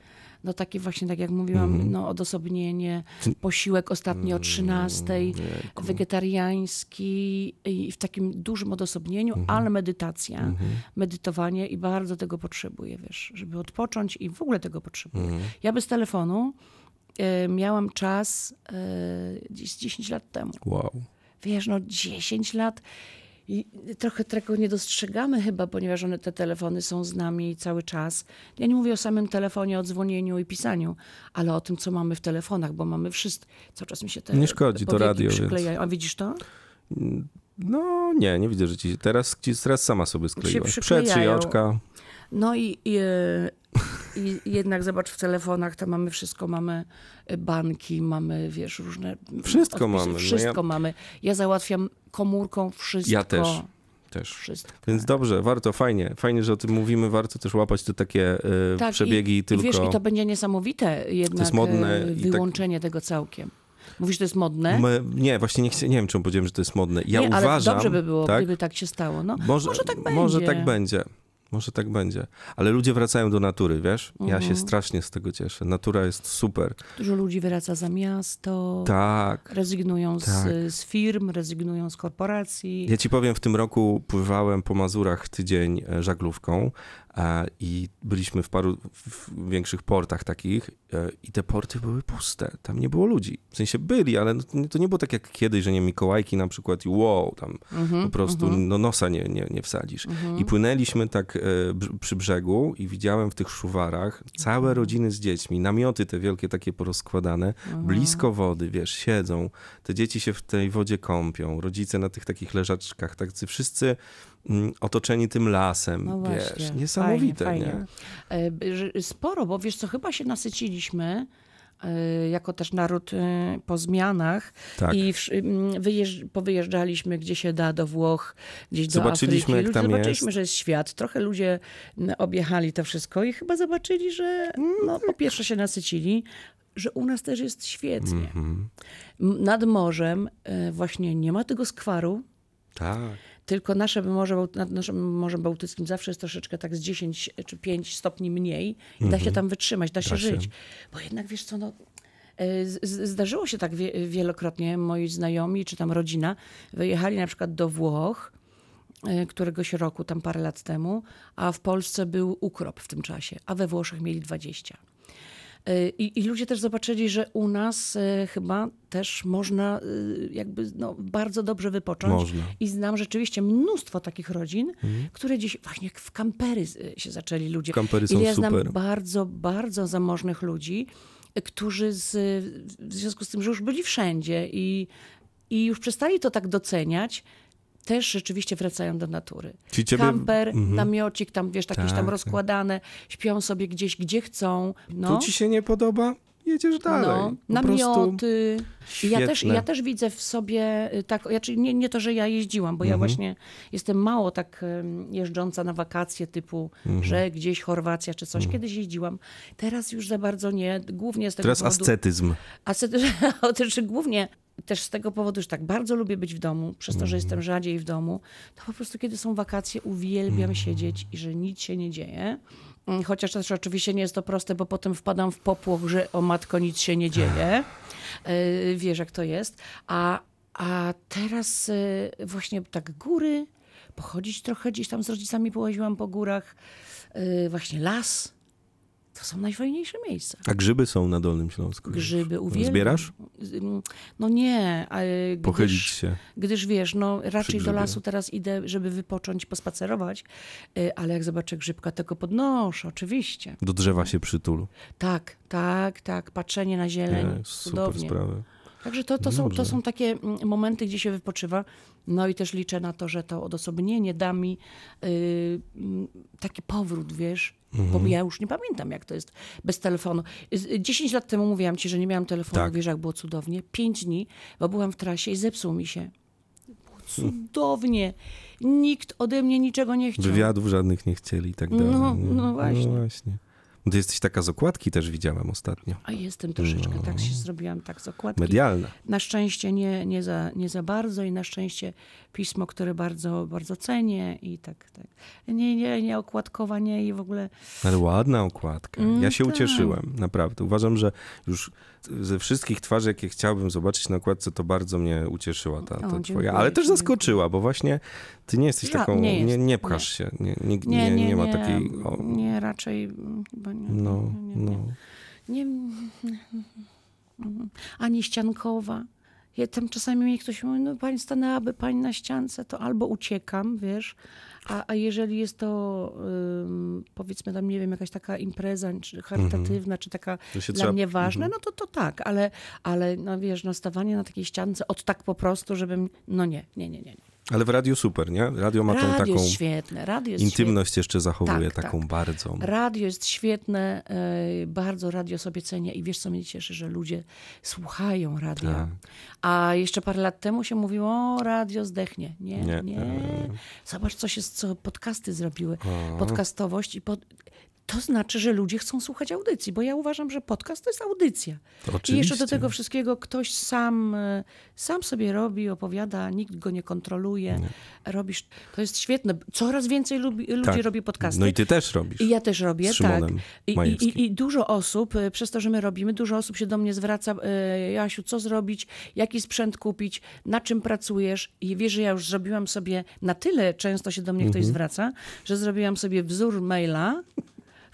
No taki właśnie, tak jak mówiłam, Mhm. no odosobnienie, posiłek ostatnio o 13, Mm, Jejku. wegetariański i w takim dużym odosobnieniu, Mhm. ale medytacja, medytowanie i bardzo tego potrzebuję, wiesz, żeby odpocząć i w ogóle tego potrzebuję. Mhm. Ja bez telefonu e, miałam czas e, gdzieś 10 lat temu. Wow. Wiesz, no 10 lat i trochę tego nie dostrzegamy chyba, ponieważ one, te telefony są z nami cały czas. Ja nie mówię o samym telefonie, o dzwonieniu i pisaniu, ale o tym, co mamy w telefonach, bo mamy wszystko. Cały czas mi się te Nie szkodzi, to radio, więc-. A widzisz to? No nie, nie widzę, że ci teraz, teraz sama sobie skleiłaś. Przyklejają. oczka. No i, i, e, i jednak zobacz, w telefonach to mamy wszystko, mamy e, banki, mamy, wiesz, różne... Wszystko odpisy, mamy, no Wszystko ja- mamy. Ja załatwiam komórką wszystko. Ja też. Też. Wszystko. Więc dobrze, warto, fajnie. Fajnie, że o tym mówimy, warto też łapać te takie y, Tak, przebiegi i, tylko. Wiesz, i to będzie niesamowite jednak jest modne i tak- wyłączenie tego całkiem. Mówisz, to jest modne? My, nie, właśnie nie, chcia- nie wiem, czemu powiedziałem, że to jest modne. Ja nie, ale uważam. dobrze by było, tak? gdyby tak się stało. No, Może, może tak będzie. Może tak będzie. Może tak będzie. Ale ludzie wracają do natury, wiesz? Ja Mhm. się strasznie z tego cieszę. Natura jest super. Dużo ludzi wraca za miasto, Tak. rezygnują Tak. z, z firm, rezygnują z korporacji. Ja ci powiem, w tym roku pływałem po Mazurach tydzień e, żaglówką i byliśmy w paru w większych portach takich e, i te porty były puste. Tam nie było ludzi. W sensie byli, ale no to nie- było tak jak kiedyś, że nie Mikołajki na przykład i wow, tam Mhm, po prostu no nosa nie, nie, nie wsadzisz. I płynęliśmy tak e, przy brzegu i widziałem w tych szuwarach całe Mhm. rodziny z dziećmi, namioty te wielkie takie porozkładane, Mhm. blisko wody, wiesz, siedzą, te dzieci się w tej wodzie kąpią, rodzice na tych takich leżaczkach, tacy wszyscy mm, otoczeni tym lasem, No wiesz, właśnie, niesamowite, fajnie, nie? fajnie. E, że Sporo, bo wiesz co, chyba się nasyciliśmy, y, jako też naród y, po zmianach Tak. i wyjeżdż, powyjeżdżaliśmy gdzie się da, do Włoch, gdzieś do Zobaczyliśmy, Afryki. jak tam zobaczyliśmy, jest. że jest świat. Trochę ludzie objechali to wszystko i chyba zobaczyli, że no, po pierwsze się nasycili, że u nas też jest świetnie. Mhm. M- Nad morzem y, właśnie nie ma tego skwaru, Tak. Tylko nasze morze, nad naszym Morzem Bałtyckim zawsze jest troszeczkę tak z 10 czy 5 stopni mniej i da się tam wytrzymać, da się Mhm. Żyć. Bo jednak wiesz co, no, e, zdarzyło się tak wie, wielokrotnie, moi znajomi czy tam rodzina wyjechali na przykład do Włoch e, któregoś roku, tam parę lat temu, a w Polsce był ukrop w tym czasie, a we Włoszech mieli 20. E, I, I ludzie też zobaczyli, że u nas e, chyba też można e, jakby no, bardzo dobrze wypocząć. Można. I znam rzeczywiście mnóstwo takich rodzin, które dziś właśnie w kampery się zaczęli ludzie. Kampery są I ja znam super. bardzo, bardzo zamożnych ludzi, którzy z, w związku z tym, że już byli wszędzie i, i już przestali to tak doceniać, też rzeczywiście wracają do natury. Czyli ciebie- Kamper, namiocik, tam wiesz, jakieś Tak, tam rozkładane, śpią sobie gdzieś, gdzie chcą. No. Tu ci się nie podoba? Jedziesz dalej. No, Po namioty. Ja też, ja też widzę w sobie y, tak, ja, nie, nie to, że ja jeździłam, bo Mhm. ja właśnie jestem mało tak jeżdżąca na wakacje typu, Mhm. że gdzieś Chorwacja czy coś. Kiedyś jeździłam, teraz już za bardzo nie, głównie z tego Teraz powodu... ascetyzm. Ascety, znaczy głównie też z tego powodu, że tak bardzo lubię być w domu, przez to, że jestem rzadziej w domu, to po prostu kiedy są wakacje uwielbiam siedzieć i że nic się nie dzieje. Mm, Chociaż też oczywiście nie jest to proste, bo potem wpadam w popłoch, że o matko nic się nie dzieje. Yy, Wiesz jak to jest. A, a teraz yy, właśnie tak góry, pochodzić trochę gdzieś tam z rodzicami połaziłam po górach. Yy, Właśnie las. To są najfajniejsze miejsca. A grzyby są na Dolnym Śląsku. Grzyby uwielbiam. Zbierasz? No nie, ale Pochylić gdyż, się. gdyż wiesz, no raczej do lasu teraz idę, żeby wypocząć, pospacerować, y, ale jak zobaczę grzybka, to go podnoszę, oczywiście. Do drzewa się przytulu. Tak, tak, tak, patrzenie na zieleń, Nie, super sprawy. Także to, to, są, to są takie mm, momenty, gdzie się wypoczywa. No i też liczę na to, że to odosobnienie da mi y, mm, taki powrót, wiesz, Mhm. bo ja już nie pamiętam, jak to jest bez telefonu. Z- 10 lat temu mówiłam ci, że nie miałam telefonu, Tak. wiesz, jak było cudownie. 5 dni, bo byłam w trasie i zepsuł mi się. Było cudownie. Nikt ode mnie niczego nie chciał. Wywiadów żadnych nie chcieli i tak dalej. No, no właśnie. No właśnie. No Ty jesteś taka z okładki też widziałem ostatnio. A jestem troszeczkę, tak się zrobiłam, tak z okładki. Medialna. Na szczęście nie, nie, za, nie za bardzo i na szczęście pismo, które bardzo, bardzo cenię i tak, tak. Nie, nie, nie okładkowa, nie i w ogóle Ale ładna okładka. Mm, ja się tak. ucieszyłem, naprawdę. Uważam, że już ze wszystkich twarzy, jakie chciałbym zobaczyć na okładce, to bardzo mnie ucieszyła ta, ta O, twoja. Ale też zaskoczyła, bo właśnie ty nie jesteś taką, nie nie, jest, nie, pchasz się, nie, nie, nie, nie, nie, ma nie, takiej... O, nie raczej chyba nie, no, nie, nie, nie. no. nie, ani ściankowa. Ja tam czasami mnie ktoś mówi, no pani stanęłaby pani na ściance, to albo uciekam, wiesz, a, a jeżeli jest to ym, powiedzmy tam, nie wiem, jakaś taka impreza, czy charytatywna, czy taka Mhm. To się dla trzeba- mnie ważna, no to to tak, ale, ale no wiesz, no stawanie na takiej ściance od tak po prostu, żebym, no nie, nie, nie, nie. nie. Ale w radiu super, nie? Radio ma tą Radio taką jest świetne, radio jest intymność jeszcze zachowuje, Tak, taką tak. bardzo. Radio jest świetne, e, bardzo radio sobie cenię i wiesz, co mnie cieszy, że ludzie słuchają radia. Tak. A jeszcze parę lat temu się mówiło, o, radio zdechnie. Nie, Nie. nie. Zobacz, co się, co podcasty zrobiły. Podcastowość i pod... To znaczy, że ludzie chcą słuchać audycji, bo ja uważam, że podcast to jest audycja. I jeszcze do tego wszystkiego ktoś sam, e, sam sobie robi, opowiada, nikt go nie kontroluje. Robisz, to jest świetne. Coraz więcej lubi, ludzi Tak. robi podcasty. No i ty też robisz. I ja też robię, tak. I, i, i, dużo osób, e, przez to, że my robimy, dużo osób się do mnie zwraca, e, Jasiu, co zrobić, jaki sprzęt kupić, na czym pracujesz. I wiesz, że ja już zrobiłam sobie, na tyle często się do mnie Mhm. ktoś zwraca, że zrobiłam sobie wzór maila,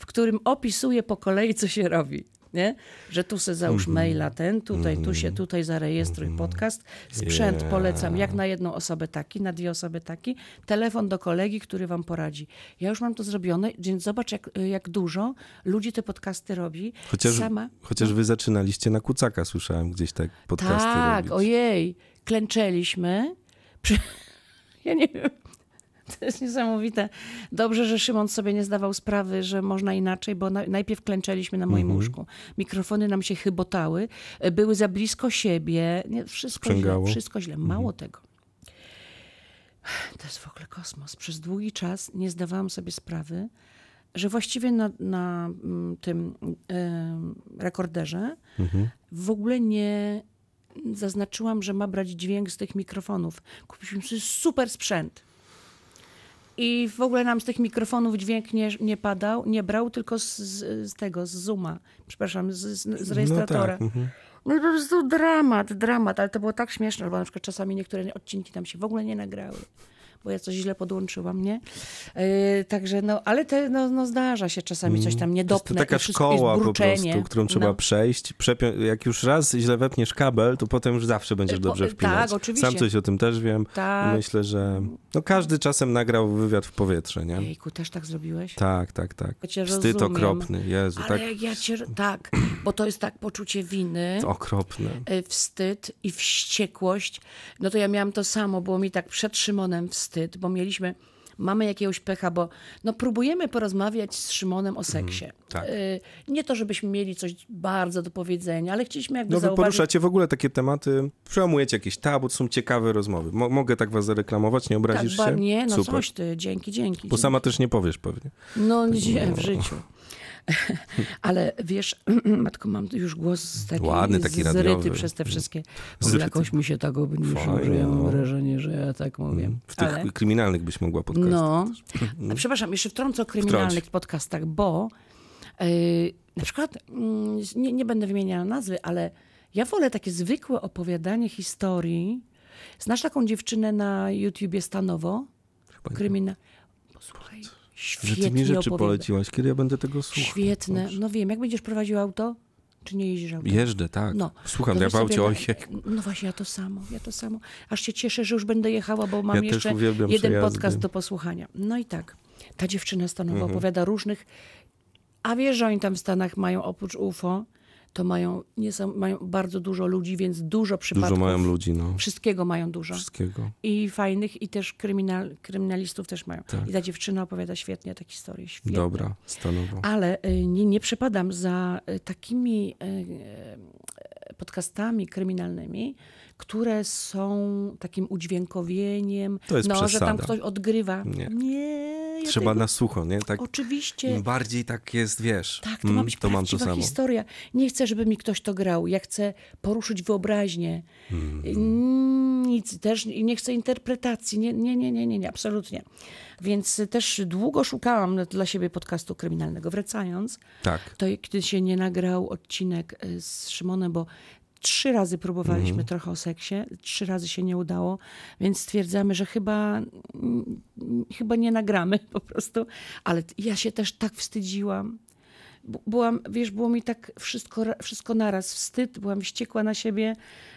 w którym opisuję po kolei, co się robi. Nie? Że tu se załóż Mhm. maila ten, tutaj, tu się, tutaj zarejestruj podcast. Sprzęt Yeah. polecam jak na jedną osobę taki, na dwie osoby taki. Telefon do kolegi, który wam poradzi. Ja już mam to zrobione, więc zobacz, jak, jak dużo ludzi te podcasty robi. Chociaż, Sama. chociaż wy zaczynaliście na kucaka, słyszałem gdzieś tak podcasty Tak, robić. ojej. Klęczeliśmy. Przy... Ja nie wiem. To jest niesamowite. Dobrze, że Szymon sobie nie zdawał sprawy, że można inaczej, bo na, najpierw klęczeliśmy na moim łóżku. Mikrofony nam się chybotały, były za blisko siebie. Nie, wszystko źle, wszystko źle. Mało tego. To jest w ogóle kosmos. Przez długi czas nie zdawałam sobie sprawy, że właściwie na, na mm, tym rekorderze w ogóle nie zaznaczyłam, że ma brać dźwięk z tych mikrofonów. Kupiliśmy sobie super sprzęt. I w ogóle nam z tych mikrofonów dźwięk nie, nie padał, nie brał, tylko z, z, tego, z Zooma. Przepraszam, z, z, z rejestratora. No tak, mhm. No i po prostu dramat, dramat, ale to było tak śmieszne, bo na przykład czasami niektóre odcinki tam się w ogóle nie nagrały, bo ja coś źle podłączyłam, nie? Yy, także no, ale te, no, no zdarza się czasami coś tam nie To jest dopnę taka szkoła po prostu, którą trzeba No. przejść. Przepią- jak już raz źle wepniesz kabel, to potem już zawsze będziesz Po- dobrze tak, wpinać. oczywiście. Sam coś o tym też wiem. Tak. Myślę, że no każdy czasem nagrał wywiad w powietrze, nie? Jejku, też tak zrobiłeś? Tak, tak, tak. Ja Wstyd rozumiem. okropny, Jezu, Ale tak ja cię... Tak, bo to jest tak poczucie winy. okropne. y, wstyd i wściekłość, no to ja miałam to samo, było mi tak przed Szymonem wstyd, bo mieliśmy, mamy jakiegoś pecha, bo no próbujemy porozmawiać z Szymonem o seksie. tak. Y, Nie to, żebyśmy mieli coś bardzo do powiedzenia, ale chcieliśmy jakby No wy zauważyć... poruszacie w ogóle takie tematy, przełamujecie jakieś tabu, to są ciekawe rozmowy. Mo- mogę tak was zareklamować, nie tak, obrazisz ba- się? nie, no Super. coś ty, dzięki, dzięki. Bo sama też nie powiesz pewnie. No nie, w życiu. Ale wiesz, matko, mam już głos taki, Ładny, taki zryty radiowy. przez te wszystkie. Bo Zryty. jakoś mi się tak obniżyło, Fajnie, że ja mam wrażenie, że ja tak mówię. W tych Ale... kryminalnych byś mogła podkreślić. No, A przepraszam, jeszcze wtrącę o kryminalnych podcastach, bo yy, na przykład, mm, nie, nie będę wymieniała nazwy, ale ja wolę takie zwykłe opowiadanie historii. Znasz taką dziewczynę na YouTubie Stanowo? Chyba nie. Kryminał. Posłuchaj, Że ty mi świetnie rzeczy opowiada. poleciłaś, kiedy ja będę tego słuchał. Świetne. No wiem, jak będziesz prowadził auto, czy nie jeździsz autem? Jeżdżę, tak. No, Słucham, to ja sobie ojej. na- No właśnie, ja to samo, ja to samo. Aż się cieszę, że już będę jechała, bo mam Ja jeszcze jeden przejazdy. podcast do posłuchania. No i tak, ta dziewczyna stanowa Mhm. opowiada różnych, a wiesz, że oni tam w Stanach mają oprócz UFO, to mają, nie są, mają bardzo dużo ludzi, więc dużo przypadków. Dużo mają ludzi, no. Wszystkiego mają dużo. Wszystkiego. I fajnych, i też kryminal, kryminalistów też mają. Tak. I ta dziewczyna opowiada świetnie te historie. Świetne. Dobra, stanowo. Ale y, nie, nie przepadam za y, takimi y, podcastami kryminalnymi, które są takim udźwiękowieniem, To jest no, że tam przesada. ktoś odgrywa. Nie. Nie, ja Trzeba tego- na sucho, nie? Tak, Oczywiście. Im bardziej tak jest, wiesz. Tak, to mm, ma być to mam to samo. historia. Nie chcę, żeby mi ktoś to grał. Ja chcę poruszyć wyobraźnię. Mm, Nic też nie chcę interpretacji. Nie, nie, nie, nie, nie, nie, absolutnie. Więc też długo szukałam dla siebie podcastu kryminalnego. Wracając, Tak. to kiedy się nie nagrał odcinek y, z Szymonem, bo trzy razy próbowaliśmy Mhm. trochę o seksie, trzy razy się nie udało, więc stwierdzamy, że chyba, mm, chyba nie nagramy po prostu. Ale ja się też tak wstydziłam. Byłam, wiesz, było mi tak wszystko, wszystko naraz, wstyd, byłam wściekła na siebie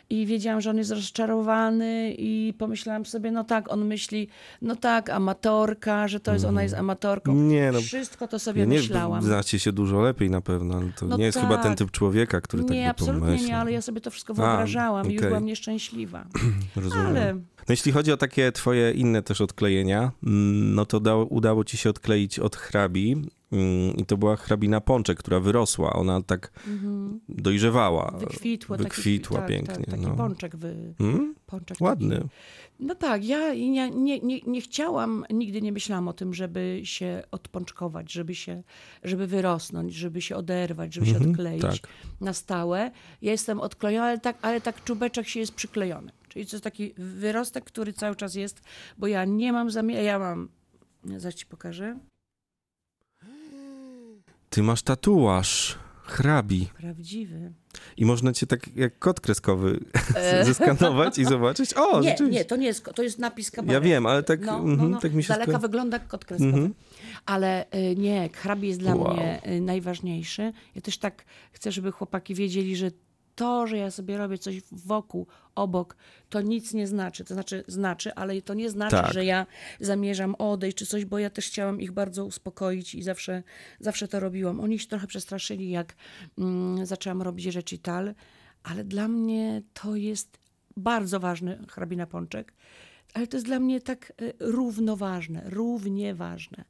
i wiedziałam, że on jest rozczarowany i pomyślałam sobie, no tak, on myśli, no tak, amatorka, że to jest, ona jest amatorką. Nie, no, Wszystko to sobie nie myślałam. znacie się dużo lepiej na pewno, to No nie jest chyba tak. ten typ człowieka, który tak Nie, absolutnie pomyślał. nie, ale ja sobie to wszystko wyobrażałam i już byłam nieszczęśliwa. Rozumiem. Ale No jeśli chodzi o takie twoje inne też odklejenia, mm, no to da, udało ci się odkleić od hrabi i to była hrabina Pączek, która wyrosła. Ona tak dojrzewała. Mhm. wykwitła, Wykwitła taki, pięknie. Tak, taki no. pączek, wy, Mm? pączek Ładny. Taki. No tak, ja nie, nie, nie, chciałam, nigdy nie myślałam o tym, żeby się odpoczkować, żeby się, żeby wyrosnąć, żeby się oderwać, żeby się Mhm, odkleić tak. na stałe. Ja jestem odklejona, ale tak, ale tak czubeczek się jest przyklejony. Czyli to jest taki wyrostek, który cały czas jest, bo ja nie mam zamiaru, ja mam, zaś ci pokażę, Ty masz tatuaż hrabi prawdziwy. i można cię tak jak kod kreskowy zeskanować i zobaczyć. O, E. nie, rzeczywiście. nie, to nie jest, to jest napis kabaret. Ja wiem, ale tak, No, mhm, no, no. tak mi się Z daleka sko- wygląda jak kod kreskowy. Mhm. Ale y, nie, hrabi jest dla Wow. mnie y, najważniejszy. Ja też tak chcę, żeby chłopaki wiedzieli, że to, że ja sobie robię coś wokół, obok, to nic nie znaczy. To znaczy, znaczy, ale to nie znaczy, Tak. że ja zamierzam odejść czy coś, bo ja też chciałam ich bardzo uspokoić i zawsze, zawsze to robiłam. Oni się trochę przestraszyli, jak mm, zaczęłam robić recital, ale dla mnie to jest bardzo ważny hrabina Pączek. Ale to jest dla mnie tak e, równoważne, równie ważne.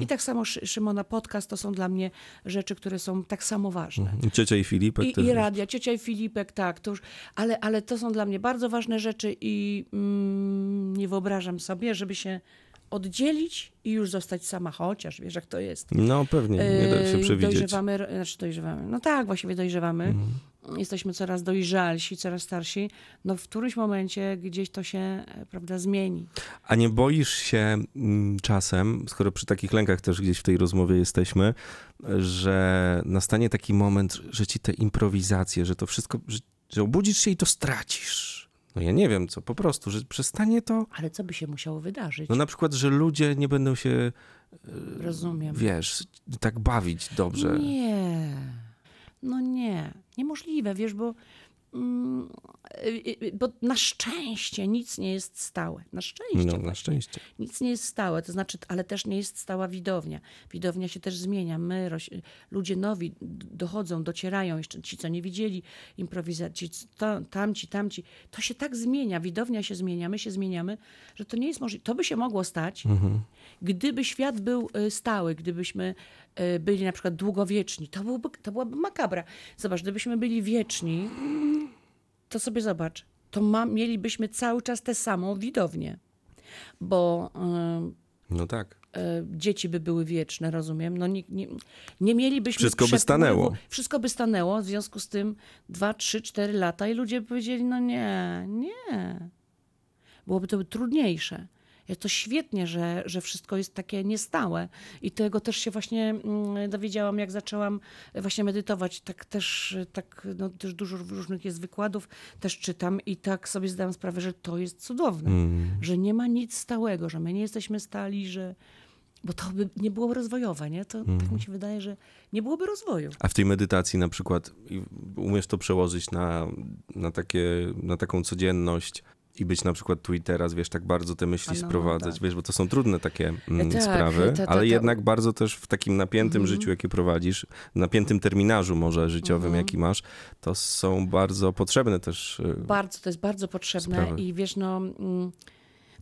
I tak samo Szy- Szymona podcast to są dla mnie rzeczy, które są tak samo ważne. I Ciocia i Filipek I, też. I radia, ciocia i Filipek, tak, to już, ale, ale to są dla mnie bardzo ważne rzeczy i mm, nie wyobrażam sobie, żeby się oddzielić i już zostać sama, chociaż wiesz jak to jest. No pewnie, nie da się Yy, przewidzieć. Dojrzewamy, znaczy dojrzewamy, no tak, właściwie dojrzewamy. Mhm. Jesteśmy coraz dojrzalsi, coraz starsi. No w którymś momencie gdzieś to się, e, prawda, zmieni. A nie boisz się mm, czasem, skoro przy takich lękach też gdzieś w tej rozmowie jesteśmy, że nastanie taki moment, że ci te improwizacje, że to wszystko, że, że obudzisz się i to stracisz. No ja nie wiem co, po prostu, że przestanie to, Ale co by się musiało wydarzyć? no na przykład, że ludzie nie będą się, Rozumiem. wiesz, tak bawić dobrze. Nie. No nie. Niemożliwe, wiesz, bo, bo na szczęście nic nie jest stałe. Na szczęście. No, na szczęście. Nic nie jest stałe, to znaczy, ale też nie jest stała widownia. Widownia się też zmienia. My, ludzie nowi dochodzą, docierają, jeszcze ci, co nie widzieli improwizacji, to, tamci, tamci. To się tak zmienia, widownia się zmienia, my się zmieniamy, że to nie jest możliwe. To by się mogło stać, gdyby świat był y, stały, gdybyśmy y, byli na przykład długowieczni. To, byłby, to byłaby makabra. Zobacz, gdybyśmy byli wieczni, to sobie zobacz, to ma, mielibyśmy cały czas tę samą widownię. Bo y, No tak. y, dzieci by były wieczne, rozumiem. No nie, nie, nie mielibyśmy. Wszystko by przepływu- stanęło. Wszystko by stanęło, w związku z tym 2, 3, 4 lata i ludzie by powiedzieli: No nie, nie. Byłoby to trudniejsze. To świetnie, że, że wszystko jest takie niestałe. I tego też się właśnie mm, dowiedziałam, jak zaczęłam właśnie medytować. Tak też, tak, no, też dużo różnych jest wykładów, też czytam i tak sobie zdałam sprawę, że to jest cudowne. Że nie ma nic stałego, że my nie jesteśmy stali, że... Bo to by nie było rozwojowe, nie? To tak mi się wydaje, że nie byłoby rozwoju. A w tej medytacji na przykład umiesz to przełożyć na, na, takie, na taką codzienność i być na przykład tu i teraz, wiesz, tak bardzo te myśli no, sprowadzać, tak. wiesz, bo to są trudne takie mm, Tak, sprawy, ta- ta- ale ta- jednak bardzo też w takim napiętym Mhm. życiu, jakie prowadzisz, napiętym terminarzu może życiowym, Mhm. jaki masz, to są bardzo potrzebne też. y, Bardzo, to jest bardzo potrzebne Sprawy. i wiesz, no... Mm,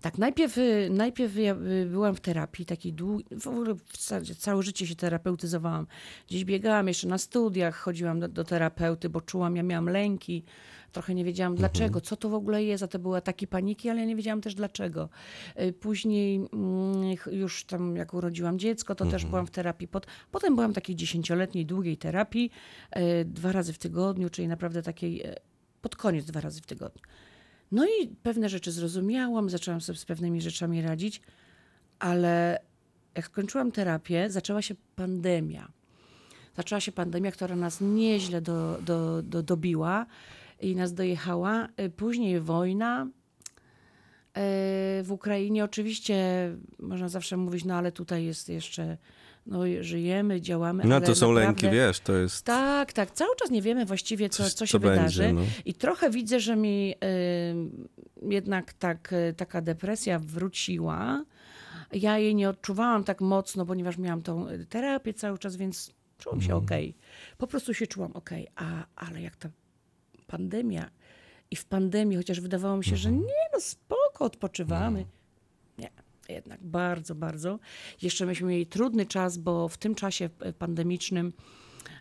tak, najpierw, y, najpierw ja y, byłam w terapii, takiej długiej, w ogóle w zasadzie całe życie się terapeutyzowałam. Gdzieś biegałam jeszcze na studiach, chodziłam do, do terapeuty, bo czułam, ja miałam lęki, trochę nie wiedziałam dlaczego, co to w ogóle jest, a to były ataki paniki, ale ja nie wiedziałam też dlaczego. Y, Później mm, już tam, jak urodziłam dziecko, to też byłam w terapii. Pod, potem byłam w takiej dziesięcioletniej, długiej terapii, y, dwa razy w tygodniu, czyli naprawdę takiej, y, pod koniec dwa razy w tygodniu. No i pewne rzeczy zrozumiałam, zaczęłam sobie z pewnymi rzeczami radzić, ale jak skończyłam terapię, zaczęła się pandemia. Zaczęła się pandemia, która nas nieźle do, do, do, dobiła i nas dojechała. Y, Później wojna. y, W Ukrainie oczywiście można zawsze mówić, no ale tutaj jest jeszcze, no żyjemy, działamy. No to są naprawdę- lęki, wiesz, to jest... tak, tak. Cały czas nie wiemy właściwie, co, co się będzie, wydarzy. no. I trochę widzę, że mi y, jednak tak, y, taka depresja wróciła. Ja jej nie odczuwałam tak mocno, ponieważ miałam tą terapię cały czas, więc czułam się Mhm. okej. Po prostu się czułam okej. A Ale jak ta pandemia i w pandemii, chociaż wydawało mi się, że Mhm. nie, no spoko, odpoczywamy. Nie, jednak bardzo, bardzo. Jeszcze myśmy mieli trudny czas, bo w tym czasie e, pandemicznym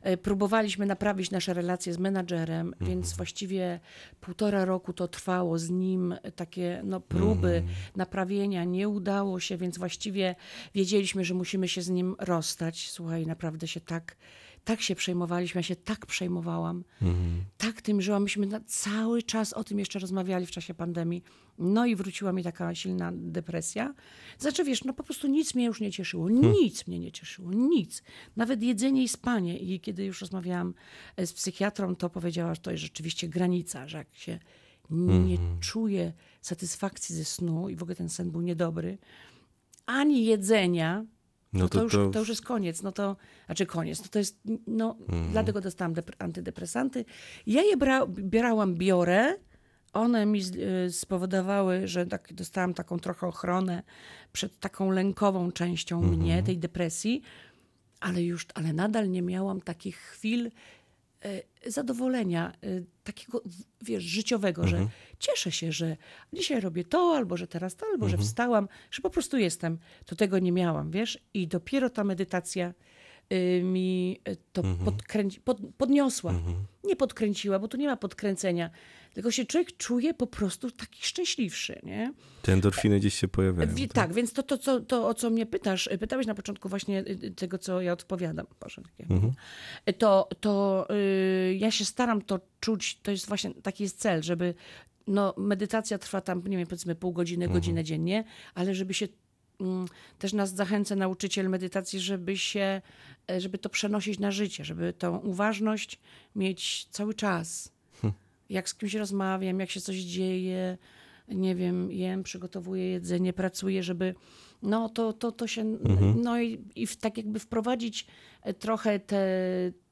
e, próbowaliśmy naprawić nasze relacje z menadżerem, więc właściwie półtora roku to trwało z nim e, takie no, próby naprawienia. Nie udało się, więc właściwie wiedzieliśmy, że musimy się z nim rozstać. Słuchaj, naprawdę się tak, tak się przejmowaliśmy, ja się tak przejmowałam tak tym żyłam. Myśmy cały czas o tym jeszcze rozmawiali w czasie pandemii. No i wróciła mi taka silna depresja. Znaczy, wiesz, no po prostu nic mnie już nie cieszyło. Nic mnie nie cieszyło. Nic. Nawet jedzenie i spanie. I kiedy już rozmawiałam e, z psychiatrą, to powiedziała, że to jest rzeczywiście granica, że jak się nie czuje satysfakcji ze snu i w ogóle ten sen był niedobry, ani jedzenia, No no to, to- już, to- to... już jest koniec. No to, znaczy koniec. No to jest, no, Mhm. dlatego dostałam depre- antydepresanty. Ja je bra, bierałam, biorę. One mi y, spowodowały, że tak, dostałam taką trochę ochronę przed taką lękową częścią Mhm. mnie, tej depresji, ale już, ale nadal nie miałam takich chwil zadowolenia e, takiego, wiesz, życiowego, że cieszę się, że dzisiaj robię to, albo że teraz to, albo że wstałam, że po prostu jestem. To tego nie miałam, wiesz? I dopiero ta medytacja y, mi y, to podkręci, pod, podniosła. Nie podkręciła, bo tu nie ma podkręcenia, tylko się człowiek czuje po prostu taki szczęśliwszy, nie? Te endorfiny gdzieś się pojawiają. Wie, tak, więc to, to, co, to, o co mnie pytasz, y, pytałeś na początku właśnie y, y, tego, co ja odpowiadam. Boże, takie. Y, To, to y, ja się staram to czuć, to jest właśnie taki jest cel, żeby no, medytacja trwa tam, nie wiem, powiedzmy pół godziny, godzinę dziennie, ale żeby się też nas zachęca nauczyciel medytacji, żeby się, e, żeby to przenosić na życie, żeby tą uważność mieć cały czas. Jak z kimś rozmawiam, jak się coś dzieje, nie wiem, jem, przygotowuję jedzenie, pracuję, żeby no to, to, to się, no i, i w, tak jakby wprowadzić e, trochę te,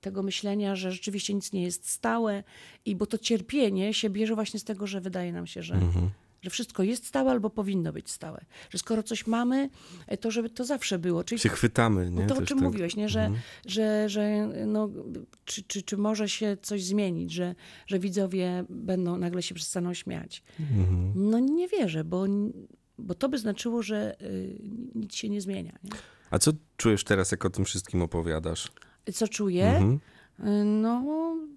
tego myślenia, że rzeczywiście nic nie jest stałe i bo to cierpienie się bierze właśnie z tego, że wydaje nam się, że, że wszystko jest stałe albo powinno być stałe. Że skoro coś mamy, e, to żeby to zawsze było. Czyli Się chwytamy, nie? to, o czym tak. mówiłeś, nie? Że, że, że no, czy, czy, czy może się coś zmienić, że, że widzowie będą nagle się przestaną śmiać. No nie wierzę, bo, bo to by znaczyło, że y, nic się nie zmienia. Nie? A co czujesz teraz, jak o tym wszystkim opowiadasz? Co czuję? Y, No,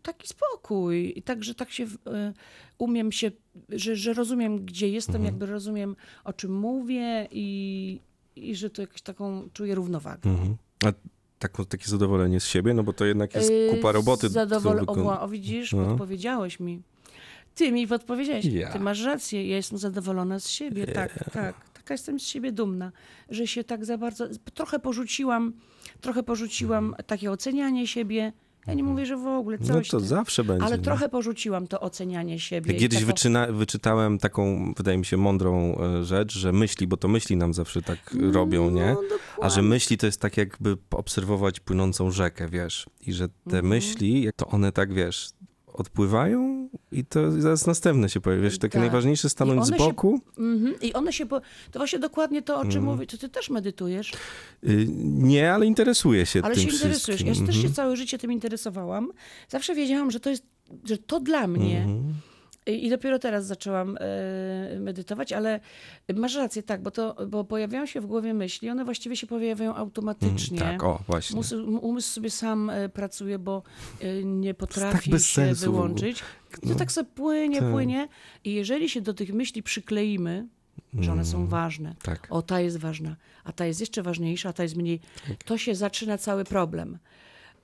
taki spokój. I tak, że tak się y, umiem się, że, że rozumiem, gdzie jestem, jakby rozumiem, o czym mówię i, i że to jakąś taką czuję równowagę. Mhm. A taką, takie zadowolenie z siebie? No bo to jednak jest kupa Yy, roboty. Zadowol... którą O, o, widzisz, No. podpowiedziałeś mi. Ty mi podpowiedziałeś. Ja. Ty masz rację, ja jestem zadowolona z siebie. Tak, tak. Taka jestem z siebie dumna, że się tak za bardzo... Trochę porzuciłam, trochę porzuciłam takie ocenianie siebie. Ja nie mówię, że w ogóle Mhm. No coś. to ty. zawsze będzie. Ale nie? trochę porzuciłam to ocenianie siebie. Ja Kiedyś taką- wyczytałem taką, wydaje mi się, mądrą e, rzecz, że myśli, bo to myśli nam zawsze tak robią, nie? No, A że myśli to jest tak jakby obserwować płynącą rzekę, wiesz? I że te Mhm. myśli, to one tak, wiesz, odpływają i to zaraz następne się pojawia. Wiesz, takie Tak. najważniejsze stanąć z one się- boku. Mhm. I one się... Po... To właśnie dokładnie to, o czym Mhm. mówię. To ty też medytujesz. Y, Nie, ale interesuje się Ale tym się interesujesz. wszystkim. Ja się też się Mhm. całe życie tym interesowałam. Zawsze wiedziałam, że to jest, że to dla mnie. Mhm. I i dopiero teraz zaczęłam e, medytować, ale masz rację, tak, bo, to, bo pojawiają się w głowie myśli, one właściwie się pojawiają automatycznie. Tak, o, właśnie. Mus, umysł sobie sam e, pracuje, bo e, nie potrafi bez się sensu wyłączyć. To No. tak sobie płynie, Tak. płynie. I jeżeli się do tych myśli przykleimy, że one są ważne, Tak. o ta jest ważna, a ta jest jeszcze ważniejsza, a ta jest mniej, to się zaczyna cały problem.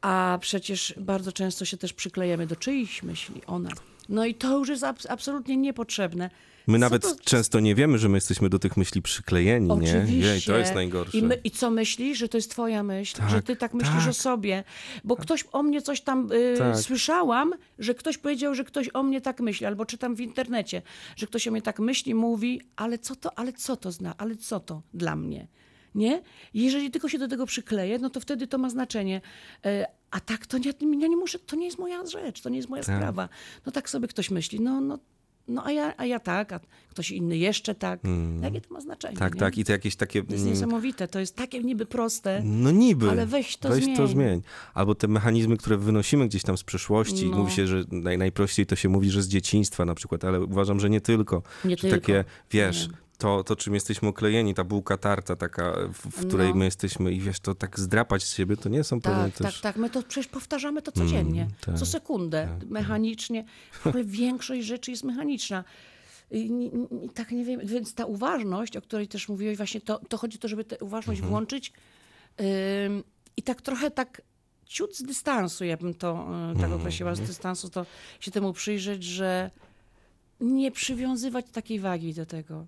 A przecież bardzo często się też przyklejemy do czyichś myśli, ona. No i to już jest abs- absolutnie niepotrzebne. My Co nawet to- często nie wiemy, że my jesteśmy do tych myśli przyklejeni, nie? Oczywiście. Jej, to jest najgorsze. I, my, I co myślisz, że to jest twoja myśl? Tak, że ty tak myślisz tak. o sobie? Bo ktoś o mnie coś tam y, Tak. słyszałam, że ktoś powiedział, że ktoś o mnie tak myśli, albo czytam w internecie, że ktoś o mnie tak myśli, mówi, ale co to, ale co to zna, ale co to dla mnie? Nie? Jeżeli tylko się do tego przykleję, no to wtedy to ma znaczenie. A tak to nie, ja nie muszę, to nie jest moja rzecz, to nie jest moja Tak. sprawa. No tak sobie ktoś myśli, no, no, no a, ja, a ja tak, a ktoś inny jeszcze tak. Jakie to ma znaczenie? Tak, nie? tak. I to jakieś takie... To jest mm, niesamowite, to jest takie niby proste. No niby. Ale weź to weź to zmień. zmień. Albo te mechanizmy, które wynosimy gdzieś tam z przeszłości. No. Mówi się, że naj, najprościej to się mówi, że z dzieciństwa na przykład, ale uważam, że nie tylko. Nie że tylko. takie, wiesz, Nie. To, to czym jesteśmy oklejeni, ta bułka tarta taka, w, w której No. my jesteśmy i wiesz, to tak zdrapać z siebie, to nie są pewne Tak, tak, też... tak. My to przecież powtarzamy to codziennie, tak, co sekundę, mechanicznie. W ogóle większość rzeczy jest mechaniczna. I, i, tak nie wiem, więc ta uważność, o której też mówiłeś, właśnie to, to chodzi o to, żeby tę uważność Mhm. włączyć ym, i tak trochę tak ciut z dystansu, ja bym to y, tak Mhm. określiła, z dystansu, to się temu przyjrzeć, że nie przywiązywać takiej wagi do tego.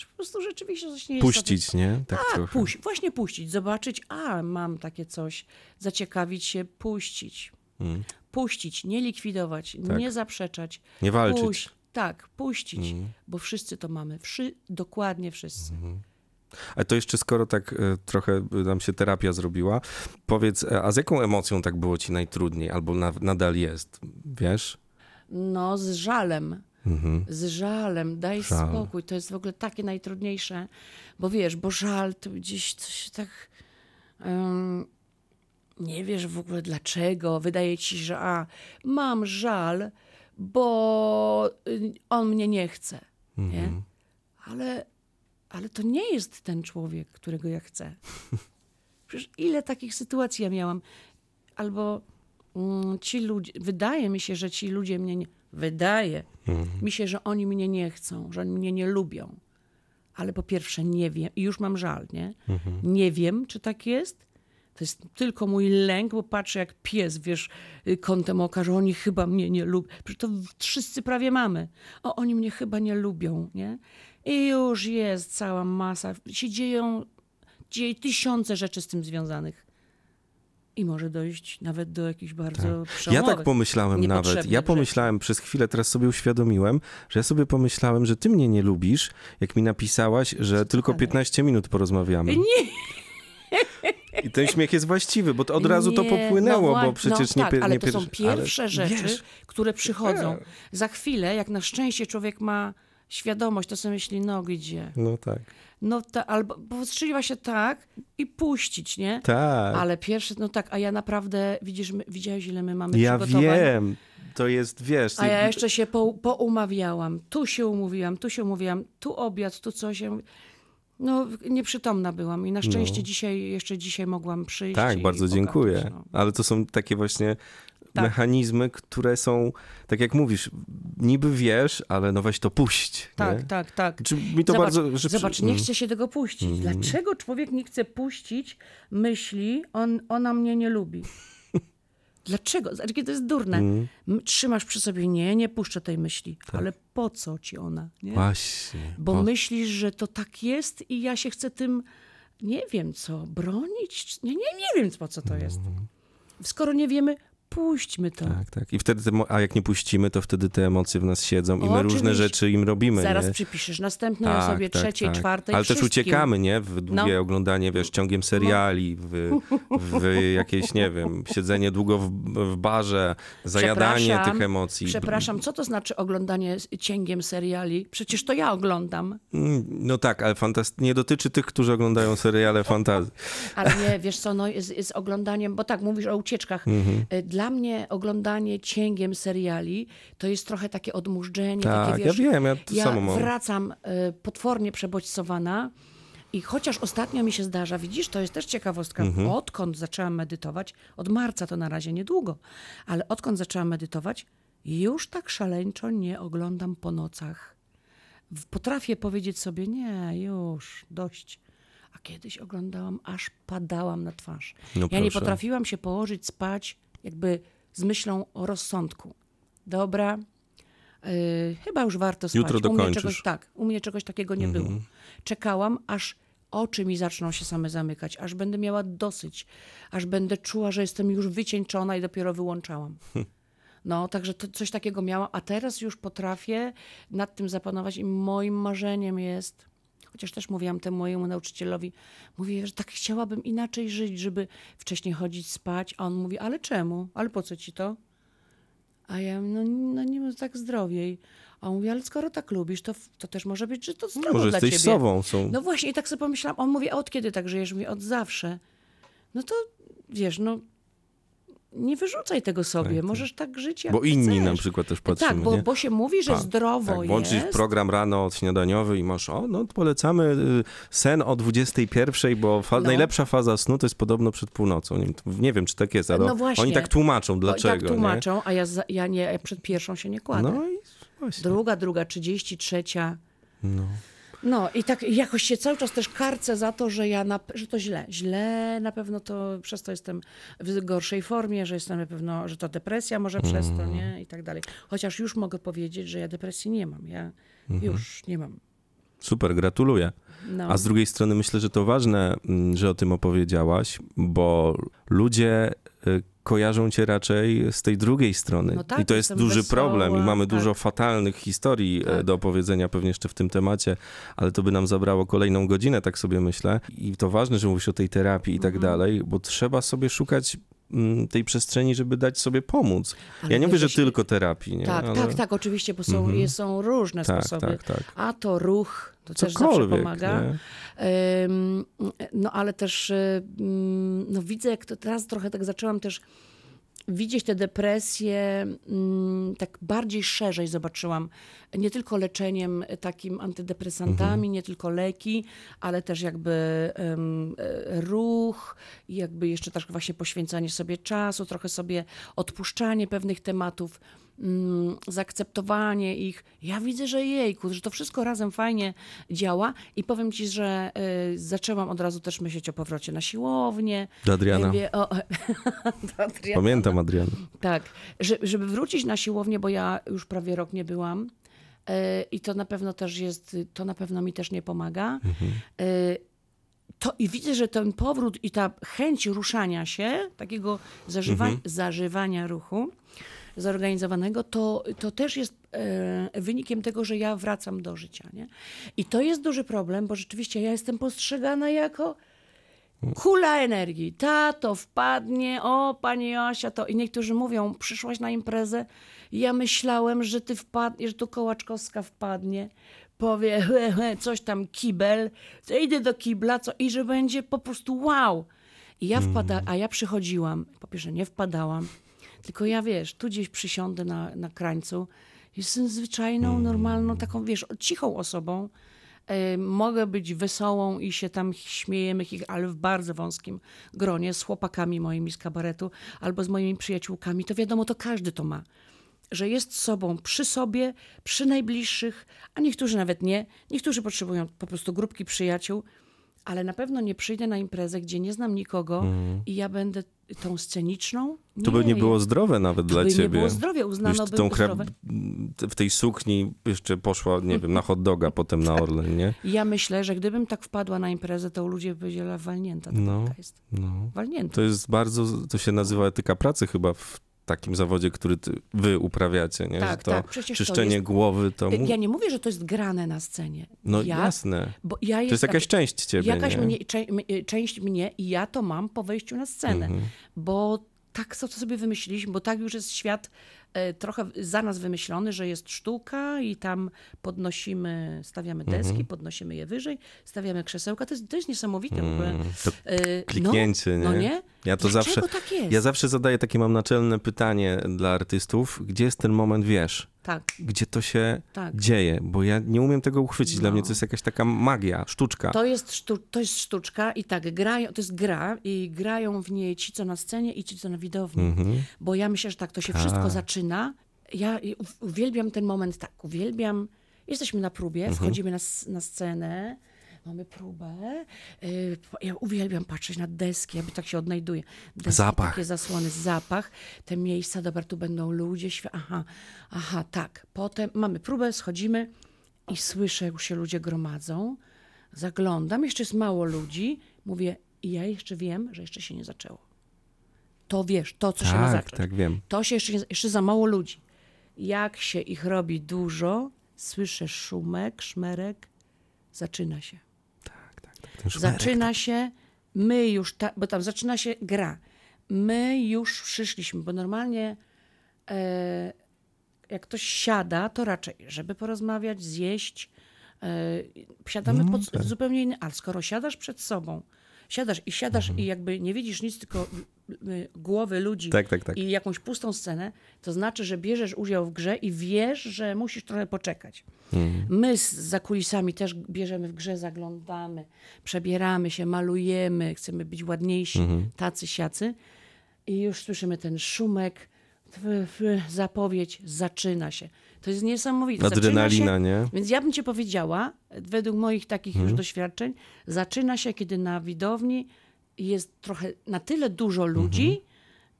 Że po prostu rzeczywiście coś nie jest Puścić, nie? Tak, tak, trochę. puść, właśnie puścić, zobaczyć, a mam takie coś, zaciekawić się, puścić. Mm. Puścić, nie likwidować, Tak. nie zaprzeczać. Nie walczyć. Puść, tak, puścić, Mm. bo wszyscy to mamy, Wszy, dokładnie wszyscy. A to jeszcze skoro tak e, trochę nam się terapia zrobiła, powiedz, e, a z jaką emocją tak było ci najtrudniej, albo na, nadal jest, wiesz? No, z żalem. Mhm. Z żalem, daj Żal. spokój. To jest w ogóle takie najtrudniejsze, bo wiesz, bo żal to gdzieś coś tak. em, nie wiesz w ogóle dlaczego. Wydaje ci się, że a, mam żal, bo y, on mnie nie chce. Nie? Mhm. Ale, ale to nie jest ten człowiek, którego ja chcę. Przecież ile takich sytuacji ja miałam. Albo mm, ci ludzie, wydaje mi się, że ci ludzie mnie nie. Wydaje Mhm. mi się, że oni mnie nie chcą, że oni mnie nie lubią. Ale po pierwsze nie wiem, i już mam żal, nie? Mhm. Nie wiem, czy tak jest. To jest tylko mój lęk, bo patrzę jak pies, wiesz, y, kątem oka, że oni chyba mnie nie lubią. Przecież to wszyscy prawie mamy. O, oni mnie chyba nie lubią, nie? I już jest cała masa. Się dzieją, dzieje tysiące rzeczy z tym związanych. I może dojść nawet do jakichś bardzo Ja przełomowych. tak pomyślałem nawet. Ja rzeczy. pomyślałem przez chwilę, teraz sobie uświadomiłem, że ja sobie pomyślałem, że ty mnie nie lubisz, jak mi napisałaś, że tylko gadaj? 15 minut porozmawiamy. Nie, I ten śmiech jest właściwy, bo to od razu to Nie, popłynęło, no bo przecież no nie, tak, ale nie to są pierwsze rzeczy, wiesz, które przychodzą. tak. Za chwilę, jak na szczęście człowiek ma świadomość, to sobie myśli, no gdzie? No tak. No ta, albo powstrzymać się tak i puścić, nie? Tak. Ale pierwsze, no tak, a ja naprawdę, widzisz, my, widziałeś ile my mamy ja przygotowań? wiem. To jest, wiesz... A ja jeszcze się po, poumawiałam. Tu się umówiłam, tu się umówiłam, tu obiad, tu coś. Ja No, nieprzytomna byłam i na szczęście dzisiaj, jeszcze dzisiaj mogłam przyjść. Tak, bardzo pogadać, dziękuję. no. Ale to są takie właśnie Tak. mechanizmy, które są, tak jak mówisz, niby wiesz, ale no weź to puść. Tak, nie? tak, tak. Czy mi to zobacz, bardzo... Że zobacz, nie mm. chce się tego puścić. Dlaczego człowiek nie chce puścić myśli, on, ona mnie nie lubi? Dlaczego? Jakie to jest durne. Mm. Trzymasz przy sobie, nie, nie puszczę tej myśli. Tak. Ale po co ci ona? Nie? Właśnie. Bo O, myślisz, że to tak jest i ja się chcę tym, nie wiem co, bronić? Nie, nie, nie wiem po co to jest. Skoro nie wiemy, puśćmy to. Tak, tak. I wtedy, te, a jak nie puścimy, to wtedy te emocje w nas siedzą i my Oczywiście. różne rzeczy im robimy. Zaraz nie? przypiszesz następnej Tak, osobie, tak, trzeciej, tak. czwartej, Ale też uciekamy, nie? W długie No. oglądanie, wiesz, ciągiem seriali, w, w jakieś, nie wiem, siedzenie długo w, w barze, zajadanie tych emocji. Przepraszam, co to znaczy oglądanie z- cięgiem seriali? Przecież to ja oglądam. Mm, No tak, ale fantast... nie dotyczy tych, którzy oglądają seriale fantazji. Ale nie, wiesz co, no jest, jest oglądaniem, bo tak, mówisz o ucieczkach. Mhm. Y, Dla mnie oglądanie cięgiem seriali to jest trochę takie odmurzczenie, Tak, takie ja wiem, ja to ja samo mam. wracam y, potwornie przebodźcowana i chociaż ostatnio mi się zdarza, widzisz, to jest też ciekawostka, Mhm. odkąd zaczęłam medytować, od marca to na razie niedługo, ale odkąd zaczęłam medytować, już tak szaleńczo nie oglądam po nocach. Potrafię powiedzieć sobie, nie, już, dość. A kiedyś oglądałam, aż padałam na twarz. No ja nie proszę. potrafiłam się położyć spać jakby z myślą o rozsądku. Dobra, yy, chyba już warto spać. Jutro U mnie dokończysz. czegoś, tak, u mnie czegoś takiego nie było. Czekałam, aż oczy mi zaczną się same zamykać, aż będę miała dosyć, aż będę czuła, że jestem już wycieńczona i dopiero wyłączałam. No, także to, coś takiego miałam, a teraz już potrafię nad tym zapanować i moim marzeniem jest, chociaż też mówiłam temu mojemu nauczycielowi, mówię, że tak chciałabym inaczej żyć, żeby wcześniej chodzić spać, a on mówi, ale czemu? Ale po co ci to? A ja, no, no nie no, tak zdrowiej. A on mówi, ale skoro tak lubisz, to, to też może być, że to zdrowo Może dla jesteś ciebie. sobą. Są... No właśnie, i tak sobie pomyślałam, on mówi, a od kiedy tak żyjesz? Mówi, od zawsze. No to, wiesz, no nie wyrzucaj tego sobie, możesz tak żyć jak Bo inni chcesz. na przykład też patrzymy, Tak, bo, nie? bo się mówi, że Tak, zdrowo tak, włączyć jest. program rano śniadaniowy i masz, o, no polecamy y, sen o 21, bo fa- No. najlepsza faza snu to jest podobno przed północą. Nie, wiem, nie wiem, czy tak jest, ale No właśnie. oni tak tłumaczą, dlaczego, Tak tłumaczą, a ja, ja nie, ja przed pierwszą się nie nie? kładę. No i właśnie. Druga, druga, trzydzieści, trzecia. No. No i tak jakoś się cały czas też karcę za to, że ja, na, że to źle. Źle na pewno to, przez to jestem w gorszej formie, że jestem na pewno, że to depresja może przez to, Mm. nie? I tak dalej. Chociaż już mogę powiedzieć, że ja depresji nie mam. Ja Mhm. już nie mam. Super, gratuluję. No. A z drugiej strony myślę, że to ważne, mm, że o tym opowiedziałaś, bo ludzie y, kojarzą cię raczej z tej drugiej strony. No tak, I to jest duży wesoła, problem i mamy tak. dużo fatalnych historii e, Tak. do opowiedzenia pewnie jeszcze w tym temacie, ale to by nam zabrało kolejną godzinę, tak sobie myślę. I to ważne, że mówisz o tej terapii i tak Mhm. dalej, bo trzeba sobie szukać tej przestrzeni, żeby dać sobie pomóc. Ale ja nie mówię, że jeśli- tylko terapii, nie? Tak, Ale- tak, tak, oczywiście, bo są, Mhm. są różne Tak, sposoby. tak, tak. A to ruch, to też zawsze pomaga. Ym, No ale też ym, no, widzę, jak to teraz trochę tak zaczęłam też widzieć te depresje mm, tak bardziej szerzej zobaczyłam. Nie tylko leczeniem takim antydepresantami, nie tylko leki, ale też jakby e, ruch, i jakby jeszcze też właśnie poświęcanie sobie czasu, trochę sobie odpuszczanie pewnych tematów, mm, zaakceptowanie ich. Ja widzę, że jejku, że to wszystko razem fajnie działa i powiem ci, że y, zaczęłam od razu też myśleć o powrocie na siłownię. Do Adriana. Mówię, o, do Adriana. Pamiętam Adriana. Tak, że, żeby wrócić na siłownię, bo ja już prawie rok nie byłam e, i to na pewno też jest, to na pewno mi też nie pomaga. E, To i widzę, że ten powrót i ta chęć ruszania się, takiego zażywa, zażywania ruchu zorganizowanego, to, to też jest e, wynikiem tego, że ja wracam do życia. Nie? I to jest duży problem, bo rzeczywiście ja jestem postrzegana jako kula energii. Ta to wpadnie, o pani Joasia, to i niektórzy mówią, przyszłaś na imprezę, ja myślałem, że ty wpadniesz, że tu Kołaczkowska wpadnie, powie he, he, coś tam kibel, to idę do kibla, co i że będzie po prostu wow. I ja wpada, a ja przychodziłam, po pierwsze nie wpadałam, tylko ja wiesz, tu gdzieś przysiądę na, na krańcu, jestem zwyczajną, normalną, taką wiesz, cichą osobą, E, Mogę być wesołą i się tam śmiejemy, ale w bardzo wąskim gronie z chłopakami moimi z kabaretu albo z moimi przyjaciółkami. To wiadomo, to każdy to ma. Że jest sobą przy sobie, przy najbliższych, a niektórzy nawet nie. Niektórzy potrzebują po prostu grupki przyjaciół, ale na pewno nie przyjdę na imprezę, gdzie nie znam nikogo i ja będę tą sceniczną. Mhm. To by nie było zdrowe nawet to dla by ciebie. nie było zdrowie, uznano by tą zdrowe. w tej sukni jeszcze poszła, nie wiem, na hot doga, potem na Orlen, nie? Ja myślę, że gdybym tak wpadła na imprezę, to ludzie by powiedzieli, walnięta No. taka jest. No. Walnięta. To jest bardzo, to się nazywa etyka pracy chyba w takim zawodzie, który ty, wy uprawiacie, nie? Tak, Że to tak, przecież to czyszczenie jest- głowy to... Mu... Ja nie mówię, że to jest grane na scenie. No ja, jasne. Ja To jest tak- jakaś część ciebie, Jakaś nie? mnie, cze, y, część mnie i ja to mam po wejściu na scenę. Mhm. Bo tak co to sobie wymyśliliśmy, bo tak już jest świat e, trochę za nas wymyślony, że jest sztuka i tam podnosimy, stawiamy deski, Mhm. podnosimy je wyżej, stawiamy krzesełka. To jest, to jest niesamowite ogóle. To E, kliknięcie, no, nie? No nie? Ja to Dlaczego zawsze, tak jest? ja zawsze zadaję takie mam naczelne pytanie dla artystów, gdzie jest ten moment, wiesz, Tak, gdzie to się tak. dzieje, bo ja nie umiem tego uchwycić. Dla No. mnie to jest jakaś taka magia, sztuczka. To jest, sztu, to jest sztuczka i tak, grają, to jest gra i grają w niej ci, co na scenie i ci, co na widowni. Mhm. Bo ja myślę, że tak to się Tak. wszystko zaczyna. Ja uwielbiam ten moment, tak, uwielbiam. Jesteśmy na próbie, Mhm. wchodzimy na, na scenę, mamy próbę. y, Ja uwielbiam patrzeć na deski, jakby tak się odnajduję. Deski, Zapach. Takie zasłony, zapach, te miejsca, dobra, tu będą ludzie, aha, aha, tak. Potem mamy próbę, schodzimy i słyszę, jak się ludzie gromadzą. Zaglądam, jeszcze jest mało ludzi. Mówię, i ja jeszcze wiem, że jeszcze się nie zaczęło. To wiesz, to, co się ma tak, zacząć. tak, wiem. To się jeszcze, jeszcze za mało ludzi. Jak się ich robi dużo, słyszę szumek, szmerek, zaczyna się. Tak. Zaczyna się, my już, ta, bo tam zaczyna się gra. My już przyszliśmy, bo normalnie e, jak ktoś siada, to raczej, żeby porozmawiać, zjeść, e, siadamy No, pod tak. zupełnie inny, ale skoro siadasz przed sobą, siadasz i siadasz Mhm. i jakby nie widzisz nic, tylko głowy ludzi Tak, tak, tak. i jakąś pustą scenę, to znaczy, że bierzesz udział w grze i wiesz, że musisz trochę poczekać. Mhm. My z, za kulisami też bierzemy w grze, zaglądamy, przebieramy się, malujemy, chcemy być ładniejsi, Mhm. tacy, siacy. I już słyszymy ten szumek, zapowiedź, zaczyna się. To jest niesamowite. Adrenalina, się, nie? Więc ja bym ci powiedziała, według moich takich Mhm. już doświadczeń, zaczyna się, kiedy na widowni jest trochę na tyle dużo ludzi, Mhm.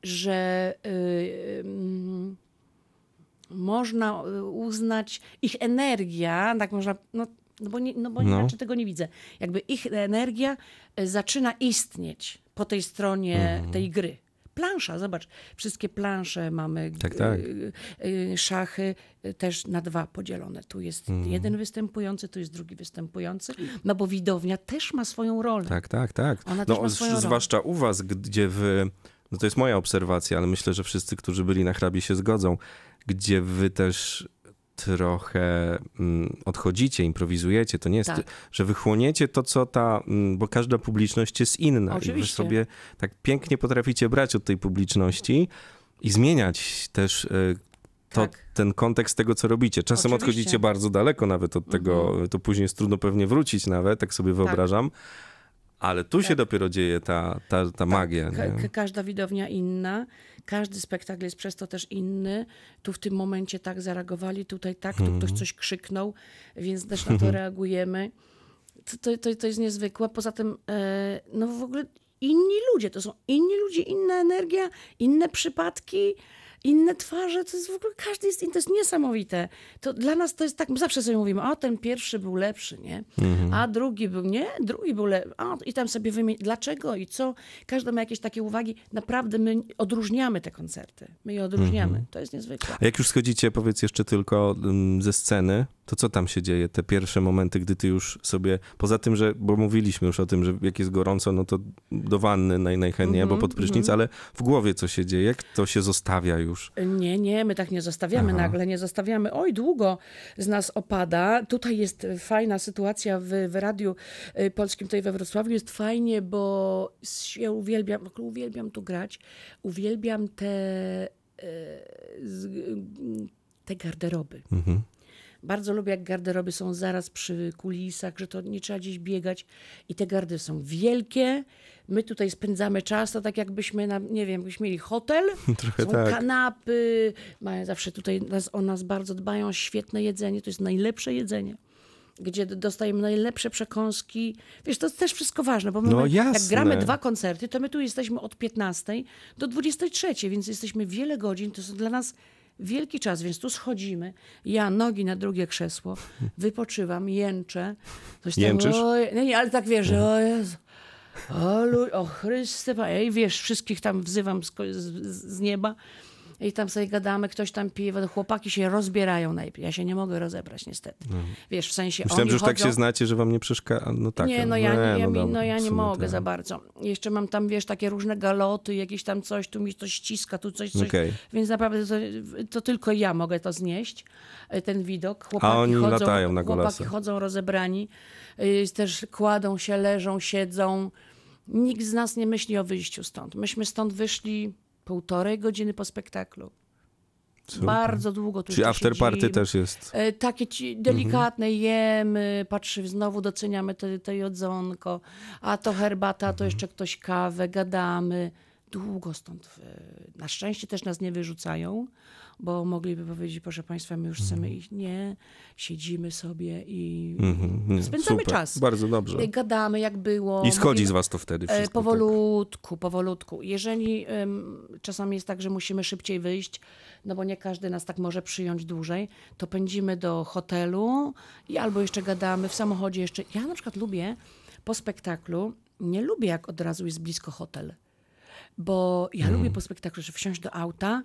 że y, ym, można y, uznać ich energia, tak można, no, no bo, nie, no bo No. inaczej tego nie widzę. Jakby ich energia y, zaczyna istnieć po tej stronie Mhm. tej gry. Plansza, zobacz, wszystkie plansze mamy, Tak, tak. y, y, szachy y, też na dwa podzielone. Tu jest Mhm. jeden występujący, tu jest drugi występujący, no bo widownia też ma swoją rolę. Tak, tak, tak. Ona No, swoją rolę. zwłaszcza u was, gdzie wy no to jest moja obserwacja, ale myślę, że wszyscy, którzy byli na hrabie się zgodzą, gdzie wy też trochę mm, odchodzicie, improwizujecie. To nie jest, Tak. że wychłoniecie to, co ta, mm, bo każda publiczność jest inna. I wy Oczywiście. sobie tak pięknie potraficie brać od tej publiczności i zmieniać też e, to, Tak. ten kontekst tego, co robicie. Czasem Oczywiście. odchodzicie bardzo daleko nawet od tego, Mhm. to później jest trudno pewnie wrócić nawet, tak sobie wyobrażam. Ale tu się Tak. dopiero dzieje ta, ta, ta magia. Ka- nie? ka- każda widownia inna, każdy spektakl jest przez to też inny. Tu w tym momencie tak zareagowali, tutaj tak, tu Mhm. ktoś coś krzyknął, więc też na to reagujemy. To, to, to, to jest niezwykłe. Poza tym, e, no w ogóle inni ludzie, to są inni ludzie, inna energia, inne przypadki. Inne twarze, to jest w ogóle, każdy jest inny, to jest niesamowite. To dla nas to jest tak, my zawsze sobie mówimy, o ten pierwszy był lepszy, nie? A drugi był, nie? Drugi był lepszy. A, I tam sobie wymienić, dlaczego i co? Każdy ma jakieś takie uwagi. Naprawdę my odróżniamy te koncerty. My je odróżniamy. To jest niezwykłe. A jak już schodzicie, powiedz jeszcze tylko mm, ze sceny, to co tam się dzieje? Te pierwsze momenty, gdy ty już sobie, poza tym, że, bo mówiliśmy już o tym, że jak jest gorąco, no to do wanny naj, najchętniej, albo pod prysznic, ale w głowie co się dzieje? Jak to się zostawia już? Nie, nie, my tak nie zostawiamy Aha. nagle, nie zostawiamy. Oj, długo z nas opada. Tutaj jest fajna sytuacja w, w Radiu y, Polskim tutaj we Wrocławiu. Jest fajnie, bo się uwielbiam, uwielbiam tu grać. Uwielbiam te, y, z- te garderoby. Mhm. Bardzo lubię, jak garderoby są zaraz przy kulisach, że to nie trzeba gdzieś biegać. I te gardy są wielkie. My tutaj spędzamy czas, to tak jakbyśmy, na, nie wiem, byśmy mieli hotel. Trochę są tak. kanapy, mają zawsze tutaj nas, o nas bardzo dbają, świetne jedzenie, to jest najlepsze jedzenie. Gdzie dostajemy najlepsze przekąski. Wiesz, to jest też wszystko ważne, bo my, No jak gramy dwa koncerty, to my tu jesteśmy od 15 do 23, więc jesteśmy wiele godzin. To jest dla nas wielki czas, więc tu schodzimy. Ja nogi na drugie krzesło, wypoczywam, jęczę. Coś tam, Jęczysz? oj, nie, nie, ale tak wiesz, że o Jezu. O, o Chryste, i wiesz, wszystkich tam wzywam z, z, z nieba i tam sobie gadamy, ktoś tam pije, chłopaki się rozbierają najpierw. Ja się nie mogę rozebrać niestety. Wiesz, w sensie Myślałem, oni że już tak chodzą... się znacie, że wam nie przeszkadza. No tak. Nie, no ja nie, ja, mi- dobra, no ja nie sumie mogę tak. za bardzo. Jeszcze mam tam, wiesz, takie różne galoty, jakieś tam coś, tu mi coś ściska, tu coś, coś. Okej. Więc naprawdę to, to tylko ja mogę to znieść, e, ten widok. Chłopaki oni chodzą, latają na Chłopaki golasach. chodzą rozebrani, y, też kładą się, leżą, siedzą. Nikt z nas nie myśli o wyjściu stąd. Myśmy stąd wyszli półtorej godziny po spektaklu. Super. Bardzo długo tu Czyli after party też jest. E, Takie ci delikatne jemy, patrzy, znowu doceniamy to, to jedzonko, a to herbata, to jeszcze ktoś kawę, gadamy. Długo stąd. e, Na szczęście też nas nie wyrzucają, bo mogliby powiedzieć, proszę Państwa, my już chcemy iść. Nie, siedzimy sobie i Mhm, spędzamy super. czas. Bardzo dobrze. E, Gadamy, jak było. I schodzi mówimy- z was to wtedy E, wszystko. tak. Powolutku, powolutku. Jeżeli em, czasami jest tak, że musimy szybciej wyjść, no bo nie każdy nas tak może przyjąć dłużej, to pędzimy do hotelu i albo jeszcze gadamy w samochodzie jeszcze. Ja na przykład lubię po spektaklu, nie lubię jak od razu jest blisko hotel, bo ja Mhm. lubię po spektaklu, że wsiąść do auta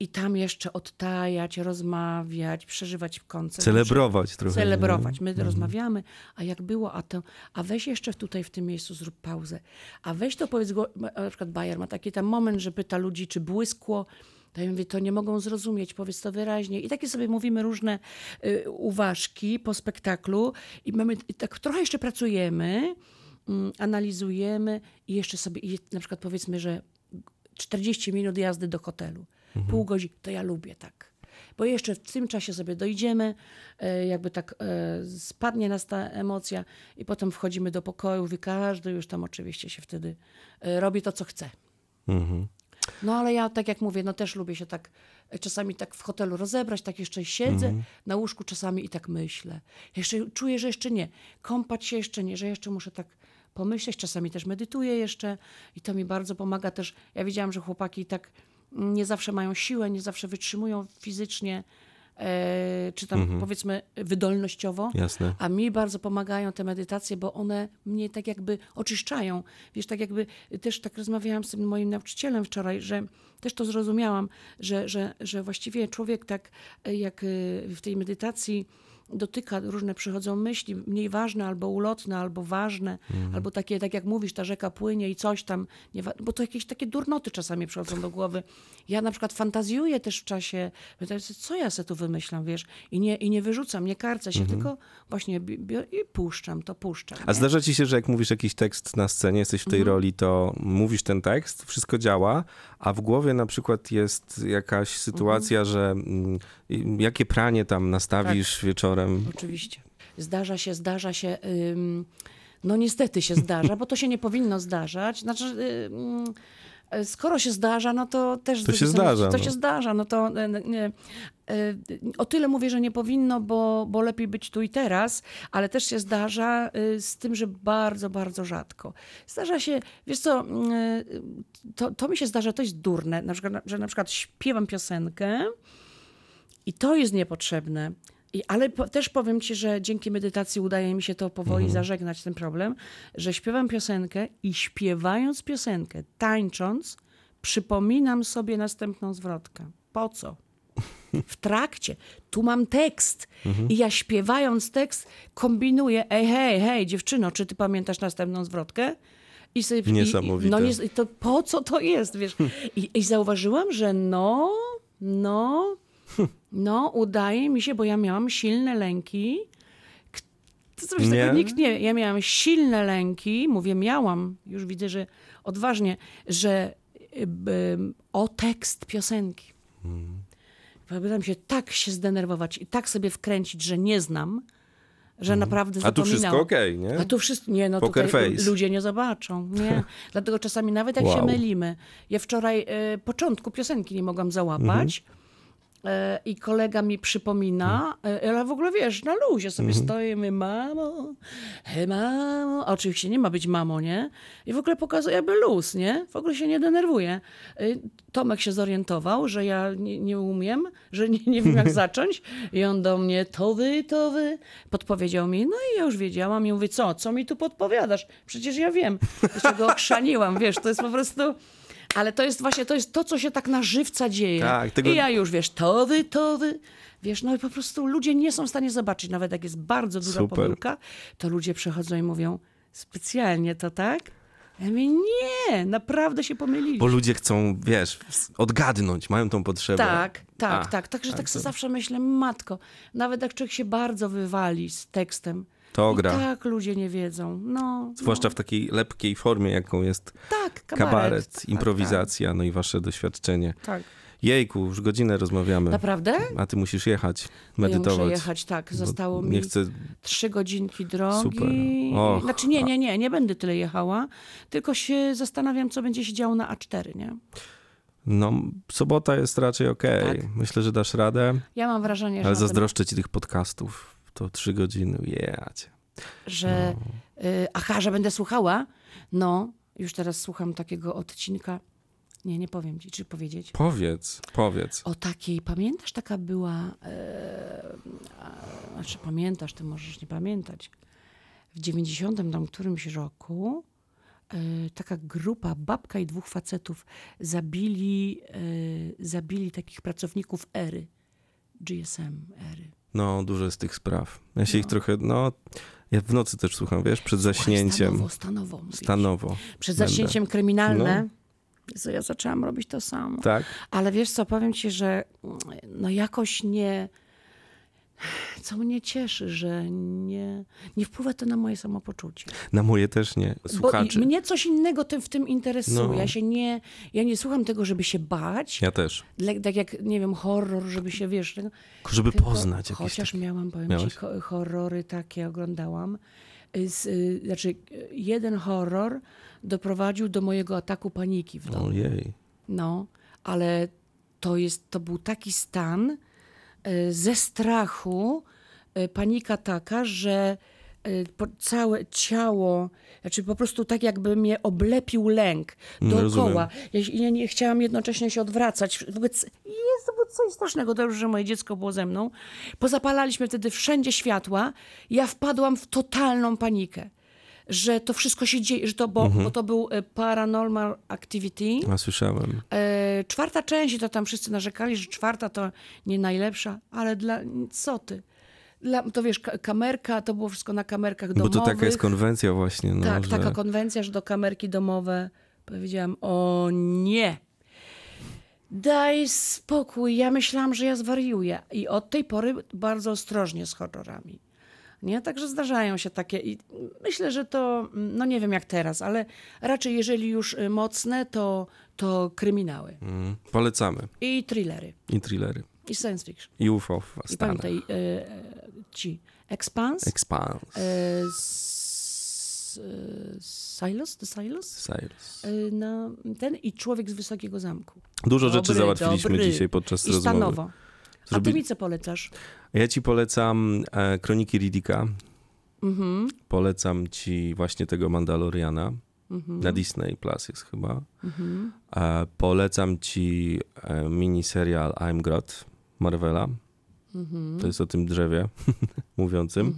i tam jeszcze odtajać, rozmawiać, przeżywać koncert. Celebrować trochę. Celebrować. My Mhm. rozmawiamy, a jak było, a to, a weź jeszcze tutaj w tym miejscu zrób pauzę. A weź to powiedz, na przykład Bayer ma taki tam moment, że pyta ludzi, czy błyskło. To ja mówię, to nie mogą zrozumieć, powiedz to wyraźnie. I takie sobie mówimy różne y, uważki po spektaklu i mamy, i tak trochę jeszcze pracujemy, mm, analizujemy i jeszcze sobie, i na przykład powiedzmy, że 40 minut jazdy do hotelu, pół godziny, to ja lubię tak. Bo jeszcze w tym czasie sobie dojdziemy, e, jakby tak e, spadnie nas ta emocja i potem wchodzimy do pokoju i każdy już tam oczywiście się wtedy e, robi to, co chce. Mhm. No ale ja, tak jak mówię, no też lubię się tak czasami tak w hotelu rozebrać, tak jeszcze siedzę na łóżku czasami i tak myślę. Jeszcze czuję, że jeszcze nie. Kąpać się jeszcze nie, że jeszcze muszę tak pomyśleć. Czasami też medytuję jeszcze i to mi bardzo pomaga też. Ja widziałam, że chłopaki tak nie zawsze mają siłę, nie zawsze wytrzymują fizycznie, e, czy tam powiedzmy wydolnościowo. Jasne. A mi bardzo pomagają te medytacje, bo one mnie tak jakby oczyszczają. Wiesz, tak jakby też tak rozmawiałam z tym moim nauczycielem wczoraj, że też to zrozumiałam, że, że, że właściwie człowiek tak e, jak e, w tej medytacji dotyka, różne przychodzą myśli, mniej ważne, albo ulotne, albo ważne, albo takie, tak jak mówisz, ta rzeka płynie i coś tam, nie, bo to jakieś takie durnoty czasami przychodzą do głowy. Ja na przykład fantazjuję też w czasie, co ja se tu wymyślam, wiesz, i nie, i nie wyrzucam, nie karcę się, tylko właśnie i puszczam, to puszczam. A nie? zdarza ci się, że jak mówisz jakiś tekst na scenie, jesteś w tej Mhm. roli, to mówisz ten tekst, wszystko działa, a w głowie na przykład jest jakaś sytuacja, Mhm. że mm, jakie pranie tam nastawisz Tak. wieczorem. Oczywiście. Zdarza się, zdarza się. no niestety się zdarza, bo to się nie powinno zdarzać. Znaczy, e, skoro się zdarza, no to też... To się zdarza, To no. się zdarza, no to... e, nie, e, o tyle mówię, że nie powinno, bo, bo lepiej być tu i teraz, ale też się zdarza y, z tym, że bardzo, bardzo rzadko. Zdarza się, wiesz co, y, to, to mi się zdarza, to jest durne, na przykład, że na przykład śpiewam piosenkę, i to jest niepotrzebne. I, ale po, też powiem ci, że dzięki medytacji udaje mi się to powoli zażegnać ten problem, że śpiewam piosenkę i śpiewając piosenkę, tańcząc, przypominam sobie następną zwrotkę. Po co? W trakcie. Tu mam tekst. I ja śpiewając tekst kombinuję, ej, hej, hej, dziewczyno, czy ty pamiętasz następną zwrotkę? I sobie, Niesamowite. I, no, to po co to jest, wiesz? I, I zauważyłam, że no, no, no, udaje mi się, bo ja miałam silne lęki. Nie? takiego nikt nie. Ja miałam silne lęki, mówię, miałam, już widzę, że odważnie, że y, o tekst piosenki. Pamiętam się tak się zdenerwować i tak sobie wkręcić, że nie znam, że naprawdę A tu wszystko okej, nie? A tu wszystko, nie no, Poker tutaj face. ludzie nie zobaczą, nie. Dlatego czasami nawet jak Wow. się mylimy. Ja wczoraj e, początku piosenki nie mogłam załapać. Mhm. E, I kolega mi przypomina, e, ale w ogóle wiesz, na luzie sobie Mhm. stoimy, mamo, hej mamo. A oczywiście nie ma być mamo, nie? I w ogóle pokazuje jakby luz, nie? W ogóle się nie denerwuje. E, Tomek się zorientował, że ja nie, nie umiem, że nie, nie wiem jak zacząć. I on do mnie, to wy, to wy. Podpowiedział mi, no i ja już wiedziałam i mówię, co, co mi tu podpowiadasz? Przecież ja wiem. Jeszcze go ochrzaniłam, wiesz, to jest po prostu... Ale to jest właśnie, to jest to, co się tak na żywca dzieje. Tak, tego- I ja już, wiesz, to wy, to wy. Wiesz, no i po prostu ludzie nie są w stanie zobaczyć, nawet jak jest bardzo duża Super. pomyłka, to ludzie przychodzą i mówią, specjalnie to tak? Ja mówię, nie, naprawdę się pomylili. Bo ludzie chcą, wiesz, odgadnąć, mają tą potrzebę. Tak, tak, A, tak. Także tak, tak, sobie to- zawsze myślę, matko, nawet jak człowiek się bardzo wywali z tekstem, To i gra. tak ludzie nie wiedzą. No, Zwłaszcza no. w takiej lepkiej formie, jaką jest tak, kabaret, kabaret. Tak, improwizacja, no i wasze doświadczenie. Tak, tak. Jejku, już godzinę rozmawiamy. Naprawdę? A ty musisz jechać, No Ja medytować. muszę jechać, tak. Zostało mi chcę... trzy godzinki drogi. Super. Och, znaczy nie, nie, nie, nie będę tyle jechała, tylko się zastanawiam, co będzie się działo na A4, nie? No, sobota jest raczej okej. Tak. Myślę, że dasz radę, Ja mam wrażenie, że, ale zazdroszczę ci tych podcastów. To trzy godziny, jechacie. że No. y, aha, że będę słuchała. No, już teraz słucham takiego odcinka. Nie, nie powiem ci, czy powiedzieć. Powiedz, powiedz. O takiej, pamiętasz, taka była, e, a, znaczy pamiętasz, ty możesz nie pamiętać. W 90 tam którymś roku e, taka grupa, babka i dwóch facetów zabili, e, zabili takich pracowników Ery, GSM Ery. No, dużo jest tych spraw. Ja się ich trochę, no, ja w nocy też słucham, wiesz, przed zaśnięciem. Stanowo, stanowo. Stanowo. Przed będę. zaśnięciem kryminalne. Jezu, ja zaczęłam robić to samo. Tak? Ale wiesz co, powiem ci, że mm, no jakoś nie. Co mnie cieszy, że nie, nie wpływa to na moje samopoczucie. Na moje też nie. Bo Słuchaczy. i- mnie coś innego tym, w tym interesuje. No. Ja się nie, ja nie słucham tego, żeby się bać. Ja też. Dla- Tak jak, nie wiem, horror, żeby się, wiesz... tego- Żeby tylko- poznać jakieś Chociaż takie... miałam, powiem Miałeś? ci, horrory takie oglądałam. Y, Z, y, znaczy, y, jeden horror doprowadził do mojego ataku paniki w domu. Ojej. No, ale to, jest, to był taki stan ze strachu, y, panika taka, że po, całe ciało, znaczy po prostu tak jakby mnie oblepił lęk No, dookoła. Ja, ja nie chciałam jednocześnie się odwracać. W ogóle, c- jest to było coś strasznego. Dobrze, że moje dziecko było ze mną. Pozapalaliśmy wtedy wszędzie światła. Ja wpadłam w totalną panikę. Że to wszystko się dzieje, że to, bo, Mhm. bo to był y, Paranormal Activity. A słyszałem. E, czwarta część, i to tam wszyscy narzekali, że czwarta to nie najlepsza, ale dla co ty? dla, to wiesz, ka- kamerka, to było wszystko na kamerkach Bo domowych. to taka jest konwencja właśnie, no, Tak, że... taka konwencja, że do kamerki domowe powiedziałam, o nie. Daj spokój, ja myślałam, że ja zwariuję. I od tej pory bardzo ostrożnie z horrorami. Nie? Także zdarzają się takie i myślę, że to, no nie wiem jak teraz, ale raczej jeżeli już y, mocne, to, to kryminały Mm, polecamy. i thrillery I thrillery. i science fiction. I UFO w I pamiętaj, y, ci Expanse, Expanse. y, s, y, Silos, The Silos? Na ten i Człowiek z Wysokiego Zamku. Dużo rzeczy Dobry, załatwiliśmy dobry. dzisiaj podczas I rozmowy. stanowo. A ty mi co polecasz? Ja ci polecam e, Kroniki Riddicka. Mhm. Polecam ci właśnie tego Mandaloriana. Mhm. Na Disney Plus jest chyba. E, polecam ci e, miniserial I'm God Marvela. Mhm. To jest o tym drzewie mówiącym.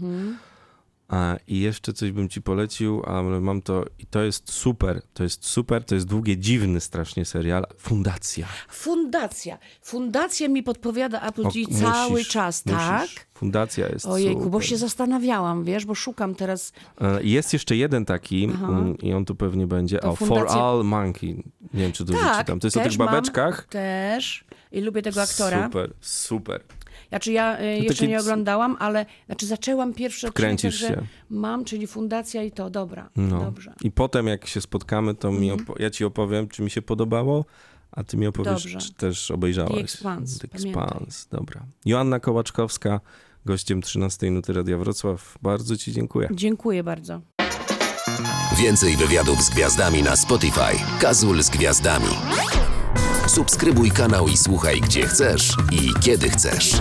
A, I jeszcze coś bym ci polecił, ale mam to i to jest super, to jest super, to jest długie, dziwny strasznie serial. Fundacja. Fundacja. Fundacja mi podpowiada Apple TV musisz, cały czas, tak? musisz. Fundacja jest Ojejku, super. bo się zastanawiałam, wiesz, bo szukam teraz. E, Jest jeszcze jeden taki mm, i on tu pewnie będzie. To o, For fundacja- All Monkey. Nie wiem, czy to Tak, wyczytam. To jest o tych mam. babeczkach. Też. I lubię tego aktora. Super, super. Znaczy ja y, jeszcze taki nie oglądałam, ale znaczy zaczęłam pierwszy odcinek, się. mam, czyli fundacja i to, dobra, No. dobrze. I potem jak się spotkamy, to mi Mhm. opo- ja ci opowiem, czy mi się podobało, a ty mi opowiesz, Dobrze. czy też obejrzałaś. The Expanse, The. Expanse, dobra. Joanna Kołaczkowska, gościem 13 Nuty Radia Wrocław. Bardzo ci dziękuję. Dziękuję bardzo. Więcej wywiadów z gwiazdami na Spotify. Kazul z gwiazdami. Subskrybuj kanał i słuchaj gdzie chcesz i kiedy chcesz.